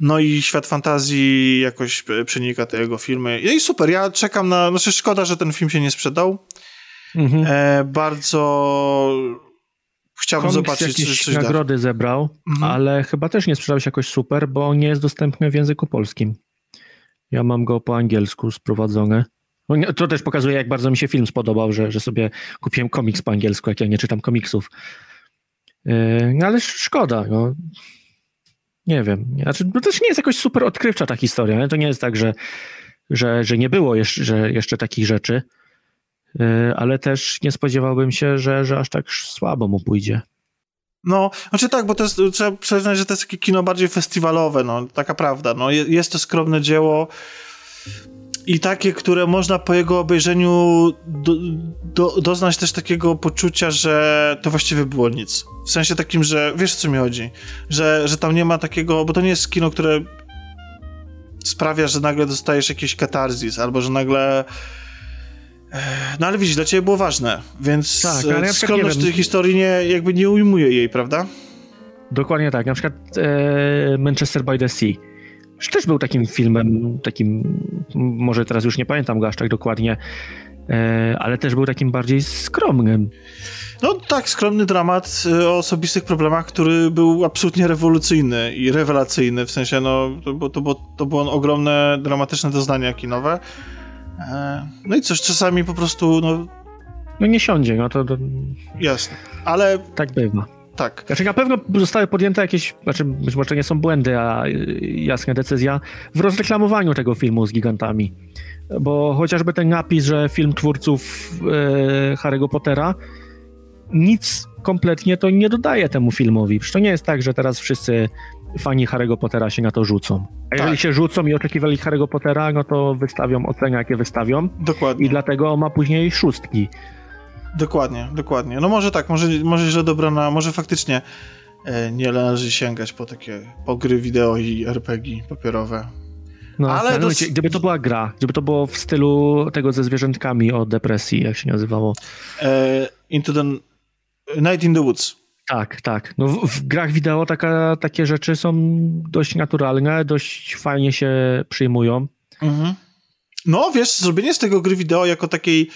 no i świat fantazji jakoś e, przenika te jego filmy. No i super, ja czekam na... Znaczy szkoda, że ten film się nie sprzedał. Mhm. E, bardzo chciałbym Komiks zobaczyć jakieś coś, coś nagrody zebrał, Mhm. ale chyba też nie sprzedał się jakoś super, bo nie jest dostępny w języku polskim. Ja mam go po angielsku sprowadzony. No To też pokazuje, jak bardzo mi się film spodobał, że, że sobie kupiłem komiks po angielsku, jak ja nie czytam komiksów. Yy, No ale sz- szkoda, no. Nie wiem. Znaczy, to też nie jest jakoś super odkrywcza ta historia. Nie? To nie jest tak, że, że, że nie było jeszcze, że jeszcze takich rzeczy, Yy, ale też nie spodziewałbym się, że, że aż tak słabo mu pójdzie. No, znaczy tak, bo to jest, trzeba przyznać, że to jest takie kino bardziej festiwalowe, no, taka prawda. No, je- jest to skromne dzieło i takie, które można po jego obejrzeniu do, do, doznać też takiego poczucia, że to właściwie było nic. W sensie takim, że wiesz o co mi chodzi, że, że tam nie ma takiego, bo to nie jest kino, które sprawia, że nagle dostajesz jakiś katarzis, albo że nagle e, no ale widzisz, dla ciebie było ważne, więc Tak, ale ja skromność tej historii nie, jakby nie ujmuje jej, prawda? Dokładnie tak. Na przykład e, Manchester by the Sea. Też był takim filmem, takim, może teraz już nie pamiętam go aż tak dokładnie, e, ale też był takim bardziej skromnym. No tak, skromny dramat y, o osobistych problemach, który był absolutnie rewolucyjny i rewelacyjny, w sensie no, to, było, to, było, to było ogromne, dramatyczne doznania kinowe. E, no i coś czasami po prostu, no... No nie siądzie, no to... to... Jasne, ale... Tak bywa. Tak. Znaczy na pewno zostały podjęte jakieś, znaczy być może nie są błędy, a jasna decyzja w rozreklamowaniu tego filmu z gigantami. Bo chociażby ten napis, że film twórców e, Harry'ego Pottera nic kompletnie to nie dodaje temu filmowi. Przecież to nie jest tak, że teraz wszyscy fani Harry'ego Pottera się na to rzucą. A jeżeli Tak. się rzucą i oczekiwali Harry'ego Pottera, no to wystawią oceny, jakie wystawią Dokładnie. i dlatego ma później szóstki. Dokładnie, dokładnie. No może tak, może, może źle dobrana, może faktycznie e, nie należy sięgać po takie, po gry wideo i RPG papierowe. No, Ale dos- gdyby to była gra, gdyby to było w stylu tego ze zwierzętkami o depresji, jak się nazywało. E, into the Night in the Woods. Tak, tak. No w, w grach wideo taka, takie rzeczy są dość naturalne, dość fajnie się przyjmują. Mhm. No, wiesz, zrobienie z tego gry wideo jako takiej,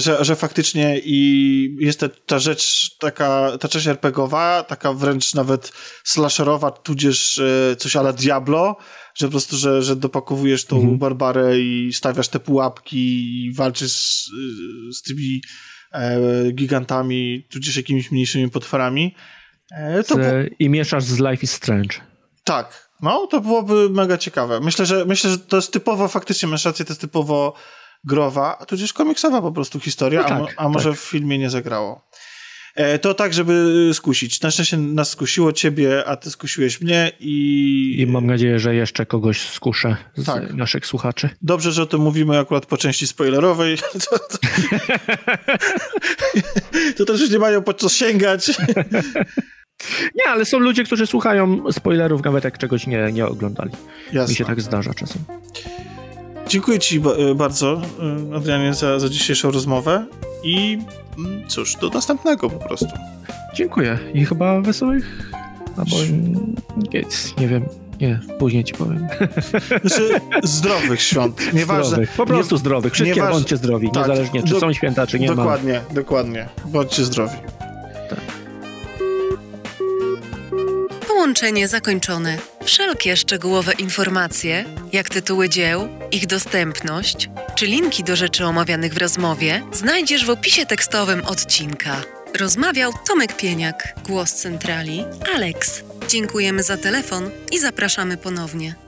że, że faktycznie i jest ta, ta rzecz, taka, ta część RPGowa, taka wręcz nawet slasherowa, tudzież e, coś ala Diablo, że po prostu, że, że dopakowujesz tą Mhm. barbarę i stawiasz te pułapki i walczysz z, z tymi e, gigantami, tudzież jakimiś mniejszymi potworami. E, to I mieszasz z Life is Strange. tak, no to byłoby mega ciekawe. Myślę, że myślę, że to jest typowo, faktycznie masz rację, to jest typowo growa, a tudzież komiksowa po prostu historia, No a, tak, a może tak. w filmie nie zagrało. E, to tak, żeby skusić. Na szczęście nas skusiło ciebie, a ty skusiłeś mnie i... I mam nadzieję, że jeszcze kogoś skuszę z Tak. naszych słuchaczy. Dobrze, że o tym mówimy akurat po części spoilerowej. [laughs] To, to... to też już nie mają po co sięgać. [laughs] Nie, ale są ludzie, którzy słuchają spoilerów, nawet jak czegoś nie, nie oglądali. Mi Jasne. się tak zdarza czasem. Dziękuję Ci e, bardzo, e, Adrianie, za, za dzisiejszą rozmowę i mm, cóż, do następnego po prostu. Dziękuję i chyba wesołych, albo nic, nie wiem, nie, później ci powiem. [laughs] Znaczy, zdrowych świąt. Nieważne. Zdrowych, po prostu zdrowych, wszystkie bądźcie zdrowi, tak, niezależnie czy do- są święta, czy nie ma. dokładnie, dokładnie. Bądźcie zdrowi. Połączenie zakończone. Wszelkie szczegółowe informacje, jak tytuły dzieł, ich dostępność, czy linki do rzeczy omawianych w rozmowie, znajdziesz w opisie tekstowym odcinka. Rozmawiał Tomek Pieniak, głos centrali, Alex. Dziękujemy za telefon i zapraszamy ponownie.